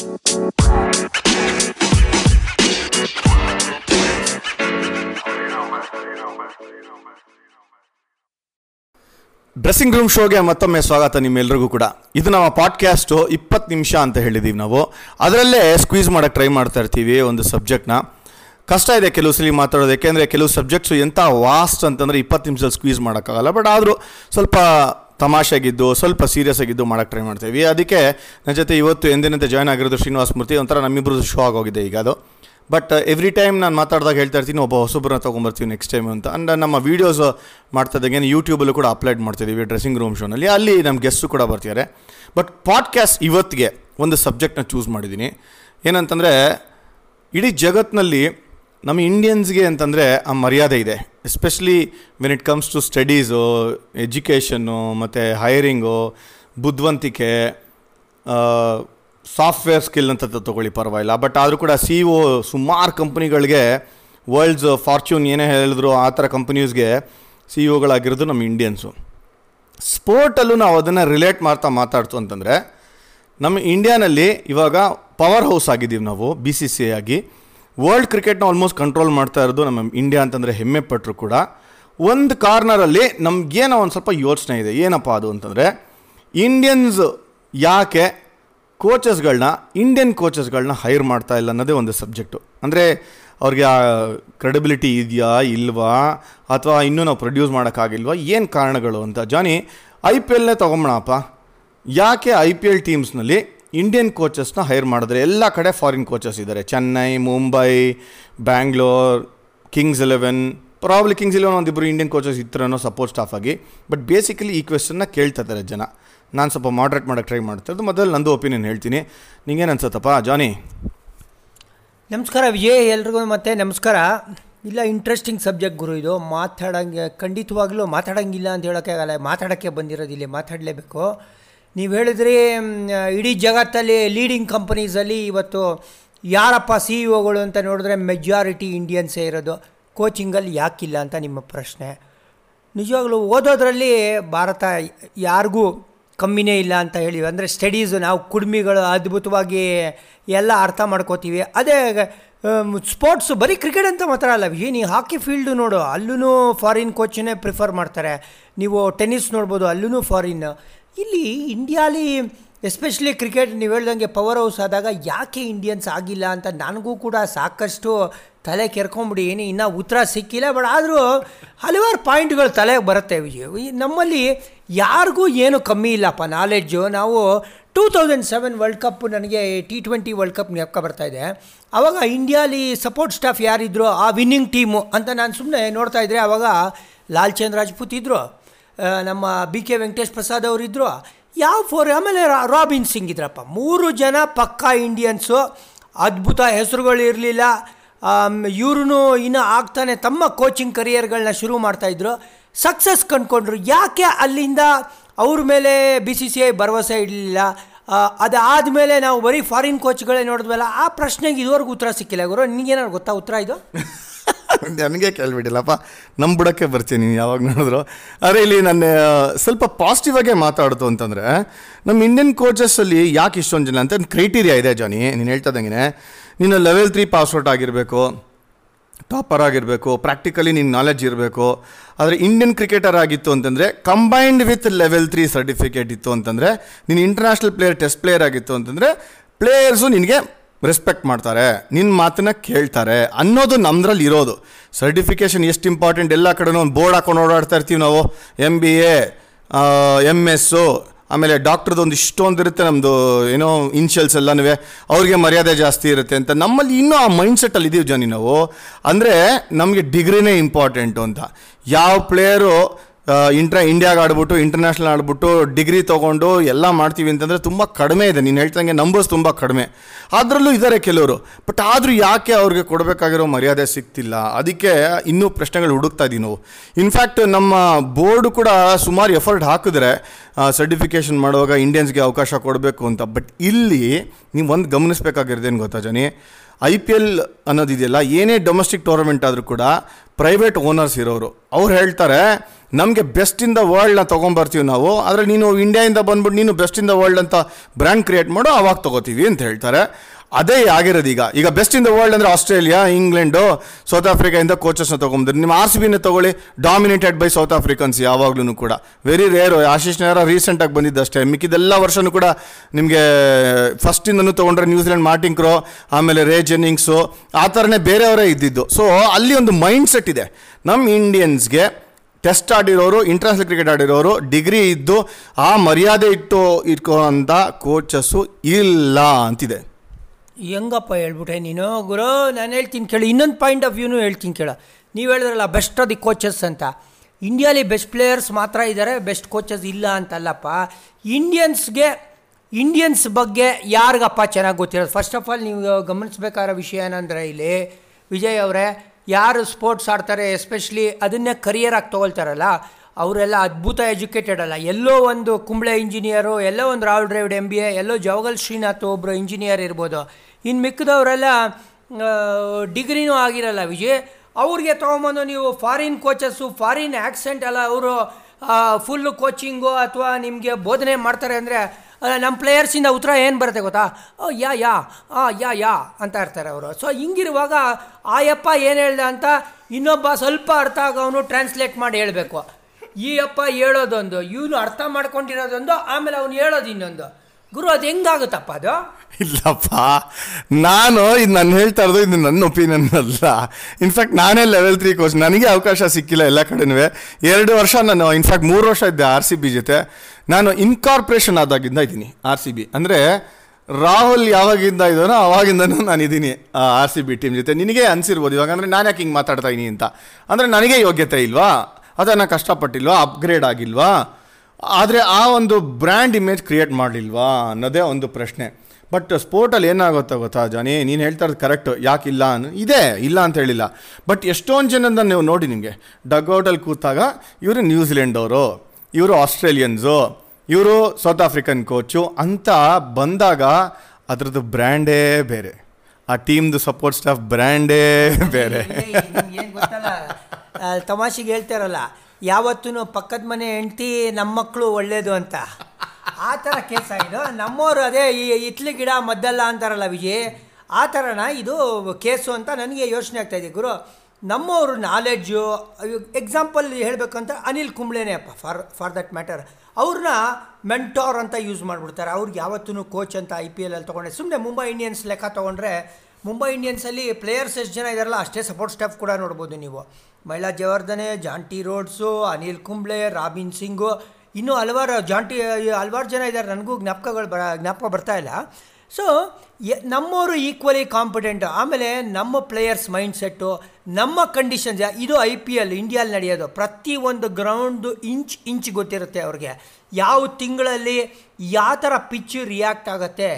Dressing room ಶೋಗೆ ಮತ್ತೊಮ್ಮೆ ಸ್ವಾಗತ ನಿಮ್ಮೆಲ್ಲರಿಗೂ ಕೂಡ. ಇದು ನಮ್ಮ ಪಾಡ್ಕ್ಯಾಸ್ಟು ಇಪ್ಪತ್ತು ನಿಮಿಷ ಅಂತ ಹೇಳಿದ್ದೀವಿ ನಾವು. ಅದರಲ್ಲೇ ಸ್ಕ್ವೀಸ್ ಮಾಡೋಕ್ಕೆ ಟ್ರೈ ಮಾಡ್ತಾ ಇರ್ತೀವಿ ಒಂದು ಸಬ್ಜೆಕ್ಟ್ನ. ಕಷ್ಟ ಇದೆ ಕೆಲವು ಸಲ ಮಾತಾಡೋದು, ಯಾಕೆಂದರೆ ಕೆಲವು ಸಬ್ಜೆಕ್ಟ್ಸು ಎಂಥ ವಾಸ್ಟ್ ಅಂತಂದರೆ ಇಪ್ಪತ್ತು ನಿಮಿಷದಲ್ಲಿ ಸ್ಕ್ವೀಸ್ ಮಾಡೋಕ್ಕಾಗಲ್ಲ. ಬಟ್ ಆದರೂ ಸ್ವಲ್ಪ ತಮಾಷೆಗಿದ್ದು ಸ್ವಲ್ಪ ಸೀರಿಯಸ್ ಆಗಿದ್ದು ಮಾಡೋಕ್ಕೆ ಟ್ರೈ ಮಾಡ್ತೀವಿ. ಅದಕ್ಕೆ ನನ್ನ ಜೊತೆ ಇವತ್ತು ಎಂದಿನಂತೆ ಜಾಯ್ನ್ ಆಗಿರೋದು ಶ್ರೀನಿವಾಸ ಮೂರ್ತಿ, ಒಂಥರ ನಮ್ಮಿಬ್ಬರದ್ದು ಶೋ ಆಗೋಗಿದೆ ಈಗ ಅದು. ಬಟ್ ಎವ್ರಿ ಟೈಮ್ ನಾನು ಮಾತಾಡಿದಾಗ ಹೇಳ್ತಾ ಇರ್ತೀನಿ, ಒಬ್ಬ ಹೊಸೊಬ್ಬರನ್ನ ತೊಗೊಂಬರ್ತೀವಿ ನೆಕ್ಸ್ಟ್ ಟೈಮ್ ಅಂತ. ಅಂಡ್ ನಮ್ಮ ವೀಡಿಯೋಸ್ ಮಾಡ್ತಾ ಇದ್ದಂಗೆ ಯೂಟ್ಯೂಬಲ್ಲೂ ಕೂಡ ಅಪ್ಲೋಡ್ ಮಾಡ್ತಿದ್ದೀವಿ ಡ್ರೆಸ್ಸಿಂಗ್ ರೂಮ್ ಶೋನಲ್ಲಿ ಅಲ್ಲಿ ನಮ್ಮ ಗೆಸ್ಟು ಕೂಡ ಬರ್ತಿದ್ದಾರೆ. ಬಟ್ ಪಾಡ್ಕ್ಯಾಸ್ಟ್ ಇವತ್ತಿಗೆ ಒಂದು ಸಬ್ಜೆಕ್ಟ್ನ ಚೂಸ್ ಮಾಡಿದ್ದೀನಿ. ಏನಂತಂದರೆ, ಇಡೀ ಜಗತ್ತಿನಲ್ಲಿ ನಮ್ಮ ಇಂಡಿಯನ್ಸ್ಗೆ ಅಂತಂದರೆ ಆ ಮರ್ಯಾದೆ ಇದೆ. Especially when it comes to studies education ಮತ್ತು ಹೈರಿಂಗು ಬುದ್ಧಿವಂತಿಕೆ ಸಾಫ್ಟ್ವೇರ್ ಸ್ಕಿಲ್ ಅಂತ ತೊಗೊಳ್ಳಿ ಪರವಾಗಿಲ್ಲ. ಬಟ್ ಆದರೂ ಕೂಡ ಸಿ ಒ ಸುಮಾರು ಕಂಪ್ನಿಗಳಿಗೆ ವರ್ಲ್ಡ್ಸ್ ಫಾರ್ಚ್ಯೂನ್ ಏನೇ ಹೇಳಿದ್ರು ಆ ಥರ ಕಂಪ್ನೀಸ್ಗೆ ಸಿ ಒಗಳಾಗಿರೋದು ನಮ್ಮ ಇಂಡಿಯನ್ಸು ಸ್ಪೋರ್ಟಲ್ಲೂ ನಾವು ಅದನ್ನು ರಿಲೇಟ್ ಮಾಡ್ತಾ ಮಾತಾಡ್ತು ಅಂತಂದರೆ, ನಮ್ಮ ಇಂಡಿಯಾನಲ್ಲಿ ಇವಾಗ ಪವರ್ ಹೌಸ್ ಆಗಿದ್ದೀವಿ ನಾವು ಬಿ ಸಿ ಸಿ ಆಗಿ. ವರ್ಲ್ಡ್ ಕ್ರಿಕೆಟ್ನ ಆಲ್ಮೋಸ್ಟ್ ಕಂಟ್ರೋಲ್ ಮಾಡ್ತಾ ಇರೋದು ನಮ್ಮ ಇಂಡಿಯಾ ಅಂತಂದರೆ ಹೆಮ್ಮೆ ಪಟ್ಟರು ಕೂಡ. ಒಂದು ಕಾರ್ನರಲ್ಲಿ ನಮಗೇನೋ ಒಂದು ಸ್ವಲ್ಪ ಯೋಚನೆ ಇದೆ. ಏನಪ್ಪ ಅದು ಅಂತಂದರೆ ಇಂಡಿಯನ್ಸ್ ಯಾಕೆ ಕೋಚಸ್ಗಳನ್ನ ಇಂಡಿಯನ್ ಕೋಚಸ್ಗಳನ್ನ ಹೈರ್ ಮಾಡ್ತಾ ಇಲ್ಲ ಅನ್ನೋದೇ ಒಂದು ಸಬ್ಜೆಕ್ಟು ಅಂದರೆ ಅವ್ರಿಗೆ ಆ ಕ್ರೆಡಿಬಿಲಿಟಿ ಇದೆಯಾ, ಇಲ್ವಾ, ಅಥವಾ ಇನ್ನೂ ನಾವು ಪ್ರೊಡ್ಯೂಸ್ ಮಾಡೋಕ್ಕಾಗಿಲ್ವಾ, ಏನು ಕಾರಣಗಳು ಅಂತ. ಜಾನಿ ಐ ಪಿ ಎಲ್ನೇ ತೊಗೊಂಬೋಣಪ್ಪ. ಯಾಕೆ ಐ ಪಿ ಎಲ್ ಟೀಮ್ಸ್ನಲ್ಲಿ ಇಂಡಿಯನ್ ಕೋಚಸ್ನ ಹೈರ್ ಮಾಡಿದ್ರೆ ಎಲ್ಲ ಕಡೆ ಫಾರಿನ್ ಕೋಚಸ್ ಇದ್ದಾರೆ. Chennai Mumbai Bangalore Kings Eleven probably Kings Eleven ಒಂದಿಬ್ಬರು ಇಂಡಿಯನ್ ಕೋಚಸ್ ಇತ್ತರನೋ ಸಪೋರ್ಟ್ ಸ್ಟಾಫ್ ಆಗಿ. ಬಟ್ ಬೇಸಿಕಲಿ ಈ ಕ್ವೆಶನ್ನ ಕೇಳ್ತಾ ಇದ್ದಾರೆ ಜನ. ನಾನು ಸ್ವಲ್ಪ ಮಾಡ್ರೇಟ್ ಮಾಡೋಕ್ಕೆ ಟ್ರೈ ಮಾಡ್ತಾ ಇರೋದು. ಮೊದಲು ನಂದು ಒಪಿನಿಯನ್ ಹೇಳ್ತೀನಿ. ನಿಂಗೇನು ಅನ್ಸತ್ತಪ್ಪ? ಜಾನಿ ನಮಸ್ಕಾರ ವಿಜಯ್, ಎಲ್ರಿಗೂ ಮತ್ತೆ ನಮಸ್ಕಾರ. ಇಲ್ಲ ಇಂಟ್ರೆಸ್ಟಿಂಗ್ ಸಬ್ಜೆಕ್ಟ್ ಗುರು ಇದು. ಮಾತಾಡೋಂಗೆ ಖಂಡಿತವಾಗ್ಲೂ ಮಾತಾಡೋಂಗಿಲ್ಲ ಅಂತ ಹೇಳೋಕ್ಕಾಗಲ್ಲ. ಮಾತಾಡೋಕ್ಕೆ ಬಂದಿರೋದು ಇಲ್ಲಿ. ಮಾತಾಡಲೇಬೇಕು. ನೀವು ಹೇಳಿದ್ರಿ ಇಡೀ ಜಗತ್ತಲ್ಲಿ ಲೀಡಿಂಗ್ ಕಂಪನೀಸಲ್ಲಿ ಇವತ್ತು ಯಾರಪ್ಪ ಸಿ ಇ ಒಗಳು ಅಂತ ನೋಡಿದ್ರೆ ಮೆಜಾರಿಟಿ ಇಂಡಿಯನ್ಸೇ ಇರೋದು. ಕೋಚಿಂಗಲ್ಲಿ ಯಾಕಿಲ್ಲ ಅಂತ ನಿಮ್ಮ ಪ್ರಶ್ನೆ. ನಿಜವಾಗ್ಲೂ ಓದೋದ್ರಲ್ಲಿ ಭಾರತ ಯಾರಿಗೂ ಕಮ್ಮಿನೇ ಇಲ್ಲ ಅಂತ ಹೇಳಿ ಅಂದರೆ ಸ್ಟಡೀಸು ನಾವು ಕುಡ್ಮಿಗಳು ಅದ್ಭುತವಾಗಿ ಎಲ್ಲ ಅರ್ಥ ಮಾಡ್ಕೋತೀವಿ. ಅದೇ ಸ್ಪೋರ್ಟ್ಸು ಬರೀ ಕ್ರಿಕೆಟ್ ಅಂತ ಮಾತ್ರ ಅಲ್ಲ ನೀವು ಹಾಕಿ ಫೀಲ್ಡು ನೋಡು ಅಲ್ಲೂ ಫಾರಿನ್ ಕೋಚನ್ನೇ ಪ್ರಿಫರ್ ಮಾಡ್ತಾರೆ. ನೀವು ಟೆನ್ನಿಸ್ ನೋಡ್ಬೋದು ಅಲ್ಲೂ ಫಾರಿನ್ ಇಲ್ಲಿ ಇಂಡಿಯಾಲಿ ಎಸ್ಪೆಷಲಿ ಕ್ರಿಕೆಟ್ ನೀವು ಹೇಳ್ದಂಗೆ ಪವರ್ ಹೌಸ್ ಆದಾಗ ಯಾಕೆ ಇಂಡಿಯನ್ಸ್ ಆಗಿಲ್ಲ ಅಂತ ನನಗೂ ಕೂಡ ಸಾಕಷ್ಟು ತಲೆ ಕೆರ್ಕೊಂಬಿಡಿ. ಇನ್ನೂ ಉತ್ತರ ಸಿಕ್ಕಿಲ್ಲ, ಬಟ್ ಆದರೂ ಹಲವಾರು ಪಾಯಿಂಟ್ಗಳು ತಲೆಗೆ ಬರುತ್ತೆ ವಿಜಯ್. ನಮ್ಮಲ್ಲಿ ಯಾರಿಗೂ ಏನು ಕಮ್ಮಿ ಇಲ್ಲಪ್ಪ ನಾಲೆಡ್ಜು ನಾವು two thousand seven world cup ನನಗೆ ಟಿ ಟ್ವೆಂಟಿ ವರ್ಲ್ಡ್ ಕಪ್ ನೆಪ್ಕ ಬರ್ತಾ ಇದೆ. ಆವಾಗ ಇಂಡಿಯಾಲಿ ಸಪೋರ್ಟ್ ಸ್ಟಾಫ್ ಯಾರಿದ್ರು, ಆ ವಿನ್ನಿಂಗ್ ಟೀಮು ಅಂತ ನಾನು ಸುಮ್ಮನೆ ನೋಡ್ತಾ ಆವಾಗ ಲಾಲ್ ಚಂದ್ ರಾಜ್ಪೂತ್ ಇದ್ದರು ನಮ್ಮ ಬಿ ಕೆ ವೆಂಕಟೇಶ್ ಪ್ರಸಾದ್ ಅವರಿದ್ದರು ಯಾವ ಫೋರ್, ಆಮೇಲೆ ರಾಬಿನ್ ಸಿಂಗ್ ಇದ್ರಪ್ಪ. ಮೂರು ಜನ ಪಕ್ಕಾ ಇಂಡಿಯನ್ಸು, ಅದ್ಭುತ ಹೆಸರುಗಳು ಇರಲಿಲ್ಲ. ಇವ್ರೂ ಇನ್ನು ಆಗ್ತಾನೆ ತಮ್ಮ ಕೋಚಿಂಗ್ ಕರಿಯರ್ಗಳನ್ನ ಶುರು ಮಾಡ್ತಾಯಿದ್ರು ಸಕ್ಸಸ್ ಕಂಡ್ಕೊಂಡ್ರು. ಯಾಕೆ ಅಲ್ಲಿಂದ ಅವ್ರ ಮೇಲೆ ಬಿ ಸಿ ಸಿ ಐ ಭರವಸೆ ಇಡಲಿಲ್ಲ? ಅದಾದಮೇಲೆ ನಾವು ಬರೀ ಫಾರಿನ್ ಕೋಚ್ಗಳೇ ನೋಡಿದ್ವಲ್ಲ, ಆ ಪ್ರಶ್ನೆಗೆ ಇದುವರೆಗೂ ಉತ್ತರ ಸಿಕ್ಕಿಲ್ಲ ಗುರು. ನಿನಗೇನಾದ್ರು ಗೊತ್ತಾ ಉತ್ತರ ಇದು? ನನಗೆ ಕೇಳ್ಬಿಟ್ಟಿಲ್ಲಪ್ಪ. ನಮ್ಮ ಬುಡಕ್ಕೆ ಬರ್ತೀನಿ ಯಾವಾಗ ನೋಡಿದ್ರು. ಆದರೆ ಇಲ್ಲಿ ನನ್ನ ಸ್ವಲ್ಪ ಪಾಸಿಟಿವ್ ಆಗೇ ಮಾತಾಡ್ತು ಅಂತಂದರೆ ನಮ್ಮ ಇಂಡಿಯನ್ ಕೋಚಸ್ಸಲ್ಲಿ ಯಾಕೆ ಇಷ್ಟೊಂದು ಜನ ಅಂತ ಕ್ರೈಟೀರಿಯಾ ಇದೆ ಜಾನಿ, ನೀನು ಹೇಳ್ತದಂಗೆ ನಿನ್ನ ನೀನು ಲೆವೆಲ್ ತ್ರೀ ಪಾಸ್ಔಟ್ ಆಗಿರಬೇಕು ಟಾಪರ್ ಆಗಿರಬೇಕು ಪ್ರಾಕ್ಟಿಕಲಿ ನಿನ್ನ ನಾಲೆಜ್ ಇರಬೇಕು. ಆದರೆ ಇಂಡಿಯನ್ ಕ್ರಿಕೆಟರ್ ಆಗಿತ್ತು ಅಂತಂದರೆ combined with level three certificate ಇತ್ತು ಅಂತಂದರೆ, ನೀನು ಇಂಟರ್ನ್ಯಾಷನಲ್ ಪ್ಲೇಯರ್ ಟೆಸ್ಟ್ ಪ್ಲೇಯರ್ ಆಗಿತ್ತು ಅಂತಂದರೆ ಪ್ಲೇಯರ್ಸು ನಿನಗೆ ರೆಸ್ಪೆಕ್ಟ್ ಮಾಡ್ತಾರೆ ನಿನ್ನ ಮಾತನ್ನ ಕೇಳ್ತಾರೆ ಅನ್ನೋದು ನಮ್ಮದ್ರಲ್ಲಿ ಇರೋದು. ಸರ್ಟಿಫಿಕೇಷನ್ ಎಷ್ಟು ಇಂಪಾರ್ಟೆಂಟ್ ಎಲ್ಲ ಕಡೆನೂ ಒಂದು ಬೋರ್ಡ್ ಹಾಕೊಂಡು ಓಡಾಡ್ತಾ ಇರ್ತೀವಿ ನಾವು. M B A M S ಆಮೇಲೆ ಡಾಕ್ಟ್ರದ್ದು ಇಷ್ಟೊಂದು ಇರುತ್ತೆ ನಮ್ಮದು ಏನೋ ಇನ್ಷಿಯಲ್ಸ್ ಎಲ್ಲನೂ ಅವ್ರಿಗೆ ಮರ್ಯಾದೆ ಜಾಸ್ತಿ ಇರುತ್ತೆ ಅಂತ. ನಮ್ಮಲ್ಲಿ ಇನ್ನೂ ಆ ಮೈಂಡ್ಸೆಟ್ಟಲ್ಲಿ ಇದ್ದೀವಿ ಜನ ನಾವು. ಅಂದರೆ ನಮಗೆ ಡಿಗ್ರಿನೇ ಇಂಪಾರ್ಟೆಂಟು ಅಂತ. ಯಾವ ಪ್ಲೇಯರು ಇಂಟ್ರಾ ಇಂಡಿಯಾಗೆ ಆಡ್ಬಿಟ್ಟು ಇಂಟರ್ನ್ಯಾಷನಲ್ ಆಡ್ಬಿಟ್ಟು ಡಿಗ್ರಿ ತೊಗೊಂಡು ಎಲ್ಲ ಮಾಡ್ತೀವಿ ಅಂತಂದರೆ ತುಂಬ ಕಡಿಮೆ ಇದೆ. ನೀನು ಹೇಳ್ತಂಗೆ ನಂಬರ್ಸ್ ತುಂಬ ಕಡಿಮೆ. ಅದರಲ್ಲೂ ಇದ್ದಾರೆ ಕೆಲವರು. ಬಟ್ ಆದರೂ ಯಾಕೆ ಅವ್ರಿಗೆ ಕೊಡಬೇಕಾಗಿರೋ ಮರ್ಯಾದೆ ಸಿಗ್ತಿಲ್ಲ? ಅದಕ್ಕೆ ಇನ್ನೂ ಪ್ರಶ್ನೆಗಳು ಹುಡುಕ್ತಾ ಇದ್ದೀವಿ ನಾವು. ಇನ್ಫ್ಯಾಕ್ಟ್ ನಮ್ಮ ಬೋರ್ಡ್ ಕೂಡ ಸುಮಾರು ಎಫರ್ಟ್ ಹಾಕಿದ್ರೆ ಸರ್ಟಿಫಿಕೇಷನ್ ಮಾಡುವಾಗ ಇಂಡಿಯನ್ಸ್ಗೆ ಅವಕಾಶ ಕೊಡಬೇಕು ಅಂತ. ಬಟ್ ಇಲ್ಲಿ ನೀವು ಒಂದು ಗಮನಿಸ್ಬೇಕಾಗಿರೋದೇನು ಗೊತ್ತಾ, ಜನಿ? ಐ ಪಿ ಎಲ್ ಅನ್ನೋದಿದೆಯಲ್ಲ, ಏನೇ ಡೊಮೆಸ್ಟಿಕ್ ಟೂರ್ನಮೆಂಟ್ ಆದರೂ ಕೂಡ ಪ್ರೈವೇಟ್ ಓನರ್ಸ್ ಇರೋರು, ಅವ್ರು ಹೇಳ್ತಾರೆ, ನಮಗೆ ಬೆಸ್ಟ್ ಇನ್ ದ ವರ್ಲ್ಡ್ನ ತೊಗೊಂಬರ್ತೀವಿ ನಾವು, ಆದರೆ ನೀನು ಇಂಡಿಯಾಯಿಂದ ಬಂದ್ಬಿಟ್ಟು ನೀನು ಬೆಸ್ಟ್ ಇನ್ ದ ವರ್ಲ್ಡ್ ಅಂತ ಬ್ರ್ಯಾಂಡ್ ಕ್ರಿಯೇಟ್ ಮಾಡೋ, ಅವಾಗ ತೊಗೋತೀವಿ ಅಂತ ಹೇಳ್ತಾರೆ. ಅದೇ ಆಗಿರೋದು ಈಗ. ಈಗ ಬೆಸ್ಟ್ ಇನ್ ದ ವರ್ಲ್ಡ್ ಅಂದರೆ ಆಸ್ಟ್ರೇಲಿಯಾ, ಇಂಗ್ಲೆಂಡು ಸೌತ್ ಆಫ್ರಿಕಾಯಿಂದ ಕೋಚಸ್ನ ತೊಗೊಂಬಂದ್ರೆ ನಿಮ್ಮ ಆರ್ ಸಿ ಬಿನ ತೊಗೊಳ್ಳಿ ಡಾಮಿನೇಟೆಡ್ ಬೈ ಸೌತ್ ಆಫ್ರಿಕನ್ಸ್ ಯಾವಾಗ್ಲೂ ಕೂಡ. ವೆರಿ ರೇರು ಆಶೀಶ್ ನೇರ ರೀಸೆಂಟಾಗಿ ಬಂದಿದ್ದು ಅಷ್ಟೇ ಮಿಕ್ಕಿದೆಲ್ಲ ವರ್ಷವೂ ಕೂಡ ನಿಮಗೆ ಫಸ್ಟಿಂದನೂ ತೊಗೊಂಡ್ರೆ ನ್ಯೂಜಿಲೆಂಡ್ ಮಾರ್ಟಿನ್ ಕ್ರೋ ಆಮೇಲೆ ರೇ ಜೆನ್ನಿಂಗ್ಸು ಆ ಥರನೇ ಬೇರೆಯವರೇ ಇದ್ದಿದ್ದು. ಸೊ ಅಲ್ಲಿ ಒಂದು ಮೈಂಡ್ ಸೆಟ್ ಇದೆ ನಮ್ಮ ಇಂಡಿಯನ್ಸ್ಗೆ ಟೆಸ್ಟ್ ಆಡಿರೋರು ಇಂಟರ್ನ್ಯಾಷನಲ್ ಕ್ರಿಕೆಟ್ ಆಡಿರೋರು ಡಿಗ್ರಿ ಇದ್ದು, ಆ ಮರ್ಯಾದೆ ಇಟ್ಟು ಅಂತ ಕೋಚಸ್ಸು ಇಲ್ಲ ಅಂತಿದೆ. ಹೆಂಗಪ್ಪ ಹೇಳ್ಬಿಟ್ಟೆ, ನೀನು ಗುರು, ನಾನು ಹೇಳ್ತೀನಿ ಕೇಳಿ, ಇನ್ನೊಂದು ಪಾಯಿಂಟ್ ಆಫ್ ವ್ಯೂನು ಹೇಳ್ತೀನಿ ಕೇಳ. ನೀವು ಹೇಳಿದ್ರಲ್ಲ ಬೆಸ್ಟ್ ಆಫ್ ದಿ ಕೋಚಸ್ ಅಂತ. ಇಂಡಿಯಾಲಿ ಬೆಸ್ಟ್ ಪ್ಲೇಯರ್ಸ್ ಮಾತ್ರ ಇದ್ದಾರೆ ಬೆಸ್ಟ್ ಕೋಚಸ್ ಇಲ್ಲ ಅಂತಲ್ಲಪ್ಪ. ಇಂಡಿಯನ್ಸ್ಗೆ ಇಂಡಿಯನ್ಸ್ ಬಗ್ಗೆ ಯಾರಿಗಪ್ಪ ಚೆನ್ನಾಗಿ ಗೊತ್ತಿರೋದು? ಫಸ್ಟ್ ಆಫ್ ಆಲ್ ನೀವು ಗಮನಿಸಬೇಕಾದ ವಿಷಯ ಏನಂದರೆ ಇಲ್ಲಿ, ವಿಜಯ್ ಅವರೇ, ಯಾರು ಸ್ಪೋರ್ಟ್ಸ್ ಆಡ್ತಾರೆ ಎಸ್ಪೆಷಲಿ ಅದನ್ನೇ ಕರಿಯರ್ ಆಗಿ ತೊಗೊಳ್ತಾರಲ್ಲ ಅವರೆಲ್ಲ ಅದ್ಭುತ ಎಜುಕೇಟೆಡ್ ಅಲ್ಲ. ಎಲ್ಲೋ ಒಂದು ಕುಂಬಳೆ ಇಂಜಿನಿಯರು ಎಲ್ಲೋ ಒಂದು Rahul Dravid M B A ಎಲ್ಲೋ ಜವಗಲ್ ಶ್ರೀನಾಥ್ ಒಬ್ಬರು ಇಂಜಿನಿಯರ್ ಇರ್ಬೋದು. ಇನ್ನು ಮಿಕ್ಕದವರೆಲ್ಲ ಡಿಗ್ರಿನೂ ಆಗಿರಲ್ಲ ವಿಜಯ್. ಅವ್ರಿಗೆ ತೊಗೊಂಬಂದು ನೀವು ಫಾರಿನ್ ಕೋಚಸ್ಸು ಫಾರಿನ್ ಆ್ಯಕ್ಸೆಂಟ್ ಅಲ್ಲ ಅವರು ಫುಲ್ಲು ಕೋಚಿಂಗು ಅಥವಾ ನಿಮಗೆ ಬೋಧನೆ ಮಾಡ್ತಾರೆ ಅಂದರೆ ನಮ್ಮ ಪ್ಲೇಯರ್ಸಿಂದ ಉತ್ತರ ಏನು ಬರುತ್ತೆ ಗೊತ್ತಾ? ಯಾ ಯಾ, ಆ, ಯಾ ಯಾ ಅಂತ ಇರ್ತಾರೆ ಅವರು. ಸೊ ಹಿಂಗಿರುವಾಗ, ಆಯಪ್ಪ, ಏನು ಹೇಳ್ದ? ಅಂತ ಇನ್ನೊಬ್ಬ ಸ್ವಲ್ಪ ಅರ್ಥ ಆಗೋನು ಟ್ರಾನ್ಸ್ಲೇಟ್ ಮಾಡಿ ಹೇಳಬೇಕು. ಈ ಅಪ್ಪ ಹೇಳೋದೊಂದು, ಇವನು ಅರ್ಥ ಮಾಡ್ಕೊಂಡಿರೋದೊಂದು, ಆಮೇಲೆ ಅವನು ಹೇಳೋದು ಇನ್ನೊಂದು. ಗುರು, ಅದು ಹೆಂಗಾಗುತ್ತಪ್ಪ ಅದು? ಇಲ್ಲಪ್ಪ, ನಾನು ಇದು ನಾನು ಹೇಳ್ತಾ ಇರೋದು ಇದು ನನ್ನ ಒಪಿನಿಯನ್ ಅಲ್ಲ. ಇನ್ಫ್ಯಾಕ್ಟ್ ನಾನೇ ಲೆವೆಲ್ ತ್ರೀ ಕೋಚ್ ನನಗೆ ಅವಕಾಶ ಸಿಕ್ಕಿಲ್ಲ ಎಲ್ಲ ಕಡೆನೂ ಎರಡು ವರ್ಷ ನಾನು ಇನ್ಫ್ಯಾಕ್ಟ್ ಮೂರು ವರ್ಷ ಇದ್ದೆ ಆರ್ ಸಿ ಬಿ ಜೊತೆ. ನಾನು ಇನ್ಕಾರ್ಪೊರೇಷನ್ ಆದಾಗಿಂದ ಇದ್ದೀನಿ ಆರ್ ಸಿ ಬಿ ಅಂದರೆ, ರಾಹುಲ್ ಯಾವಾಗಿಂದ ಇದ್ದಾನೋ ಅವಾಗಿಂದನೂ ನಾನು ಇದ್ದೀನಿ ಆರ್ ಸಿ ಬಿ ಟೀಮ್ ಜೊತೆ. ನಿನಗೆ ಅನಿಸಿರ್ಬೋದು ಇವಾಗ. ಅಂದರೆ ನಾನು ಯಾಕೆ ಹಿಂಗೆ ಮಾತಾಡ್ತಾ ಇದ್ದೀನಿ ಅಂತ. ಅಂದರೆ ನನಗೆ ಯೋಗ್ಯತೆ ಇಲ್ವಾ? ಅಥವಾ ನಾನು ಕಷ್ಟಪಟ್ಟಿಲ್ವಾ? ಅಪ್ಗ್ರೇಡ್ ಆಗಿಲ್ವಾ? ಆದರೆ ಆ ಒಂದು ಬ್ರ್ಯಾಂಡ್ ಇಮೇಜ್ ಕ್ರಿಯೇಟ್ ಮಾಡಲಿಲ್ವಾ ಅನ್ನೋದೇ ಒಂದು ಪ್ರಶ್ನೆ. ಬಟ್ ಸ್ಪೋರ್ಟಲ್ಲಿ ಏನಾಗುತ್ತೋ ಗೊತ್ತಾ ಜಾನಿ? ನೀನು ಹೇಳ್ತಾ ಇರೋದು ಕರೆಕ್ಟು ಯಾಕೆ ಇಲ್ಲ ಅನ್? ಇದೆ, ಇಲ್ಲ ಅಂತ ಹೇಳಿಲ್ಲ. ಬಟ್ ಎಷ್ಟೊಂದು ಜನದ ನೀವು ನೋಡಿ ನಿಮಗೆ. ಡಗ್ಔಟಲ್ಲಿ ಕೂತಾಗ ಇವರು ನ್ಯೂಜಿಲೆಂಡ್ ಅವರು, ಇವರು ಆಸ್ಟ್ರೇಲಿಯನ್ಸು ಇವರು ಸೌತ್ ಆಫ್ರಿಕನ್ ಕೋಚು ಅಂತ ಬಂದಾಗ ಅದರದ್ದು ಬ್ರ್ಯಾಂಡೇ ಬೇರೆ. ಆ ಟೀಮ್ದು ಸಪೋರ್ಟ್ ಸ್ಟಾಫ್ ಬ್ರ್ಯಾಂಡೇ ಬೇರೆ. ತಮಾಷೆಗೆ ಹೇಳ್ತಾರಲ್ಲ ಯಾವತ್ತೂ ಪಕ್ಕದ ಮನೆ ಹೆಂಡ್ತಿ ನಮ್ಮ ಮಕ್ಕಳು ಒಳ್ಳೇದು ಅಂತ. ಆ ಥರ ಕೇಸ್ ಇದು. ನಮ್ಮವರು ಅದೇ, ಈ ಇತ್ಲಿ ಗಿಡ ಮದ್ದಲ್ಲ ಅಂತಾರಲ್ಲ ವಿಜಯ್ ಆ ಥರನ ಇದು ಕೇಸು ಅಂತ ನನಗೆ ಯೋಚನೆ ಆಗ್ತಾ ಇದೆ. ಗುರು ನಮ್ಮವರು ನಾಲೆಡ್ಜು ಎಕ್ಸಾಂಪಲ್ ಹೇಳಬೇಕಂತ ಅನಿಲ್ ಕುಂಬ್ಳೆನೇ ಅಪ್ಪ ಫಾರ್ ಫಾರ್ ದಟ್ ಮ್ಯಾಟರ್ ಅವ್ರನ್ನ ಮೆಂಟೋರ್ ಅಂತ ಯೂಸ್ ಮಾಡಿಬಿಡ್ತಾರೆ. ಅವ್ರಿಗೆ ಯಾವತ್ತೂ ಕೋಚ್ ಅಂತ ಐ ಪಿ ಎಲ್ ಅಲ್ಲಿ ಸುಮ್ಮನೆ ಮುಂಬೈ ಇಂಡಿಯನ್ಸ್ ಲೆಕ್ಕ ತೊಗೊಂಡ್ರೆ ಮುಂಬೈ ಇಂಡಿಯನ್ಸಲ್ಲಿ ಪ್ಲೇಯರ್ಸ್ ಎಷ್ಟು ಜನ ಇದ್ದಾರಲ್ಲ ಅಷ್ಟೇ ಸಪೋರ್ಟ್ ಸ್ಟಾಫ್ ಕೂಡ ನೋಡ್ಬೋದು ನೀವು. ಮಹಿಳಾ ಜವರ್ಧನೆ, ಜಾಂಟಿ ರೋಡ್ಸು, ಅನಿಲ್ ಕುಂಬ್ಳೆ, ರಾಬಿನ್ ಸಿಂಗು, ಇನ್ನೂ ಹಲವಾರು ಜಾಂಟಿ, ಹಲವಾರು ಜನ ಇದ್ದಾರೆ ನನಗೂ ಜ್ಞಾಪಕಗಳು ಬರ, ಜ್ಞಾಪಕ ಬರ್ತಾ ಇಲ್ಲ. ಸೊ ನಮ್ಮವರು ಈಕ್ವಲಿ ಕಾಂಪಿಟೆಂಟ್ ಆಮೇಲೆ ನಮ್ಮ ಪ್ಲೇಯರ್ಸ್ ಮೈಂಡ್ ಸೆಟ್ಟು ನಮ್ಮ ಕಂಡೀಷನ್ಸ್ ಇದು ಐ ಪಿ ಎಲ್ ಇಂಡಿಯಲ್ಲಿ ನಡೆಯೋದು. ಪ್ರತಿ ಒಂದು ಗ್ರೌಂಡು ಇಂಚ್ ಇಂಚ್ ಗೊತ್ತಿರುತ್ತೆ ಅವ್ರಿಗೆ. ಯಾವ ತಿಂಗಳಲ್ಲಿ, ಯಾವ ಥರ ಪಿಚ್ ರಿಯಾಕ್ಟ್ ಆಗುತ್ತೆ.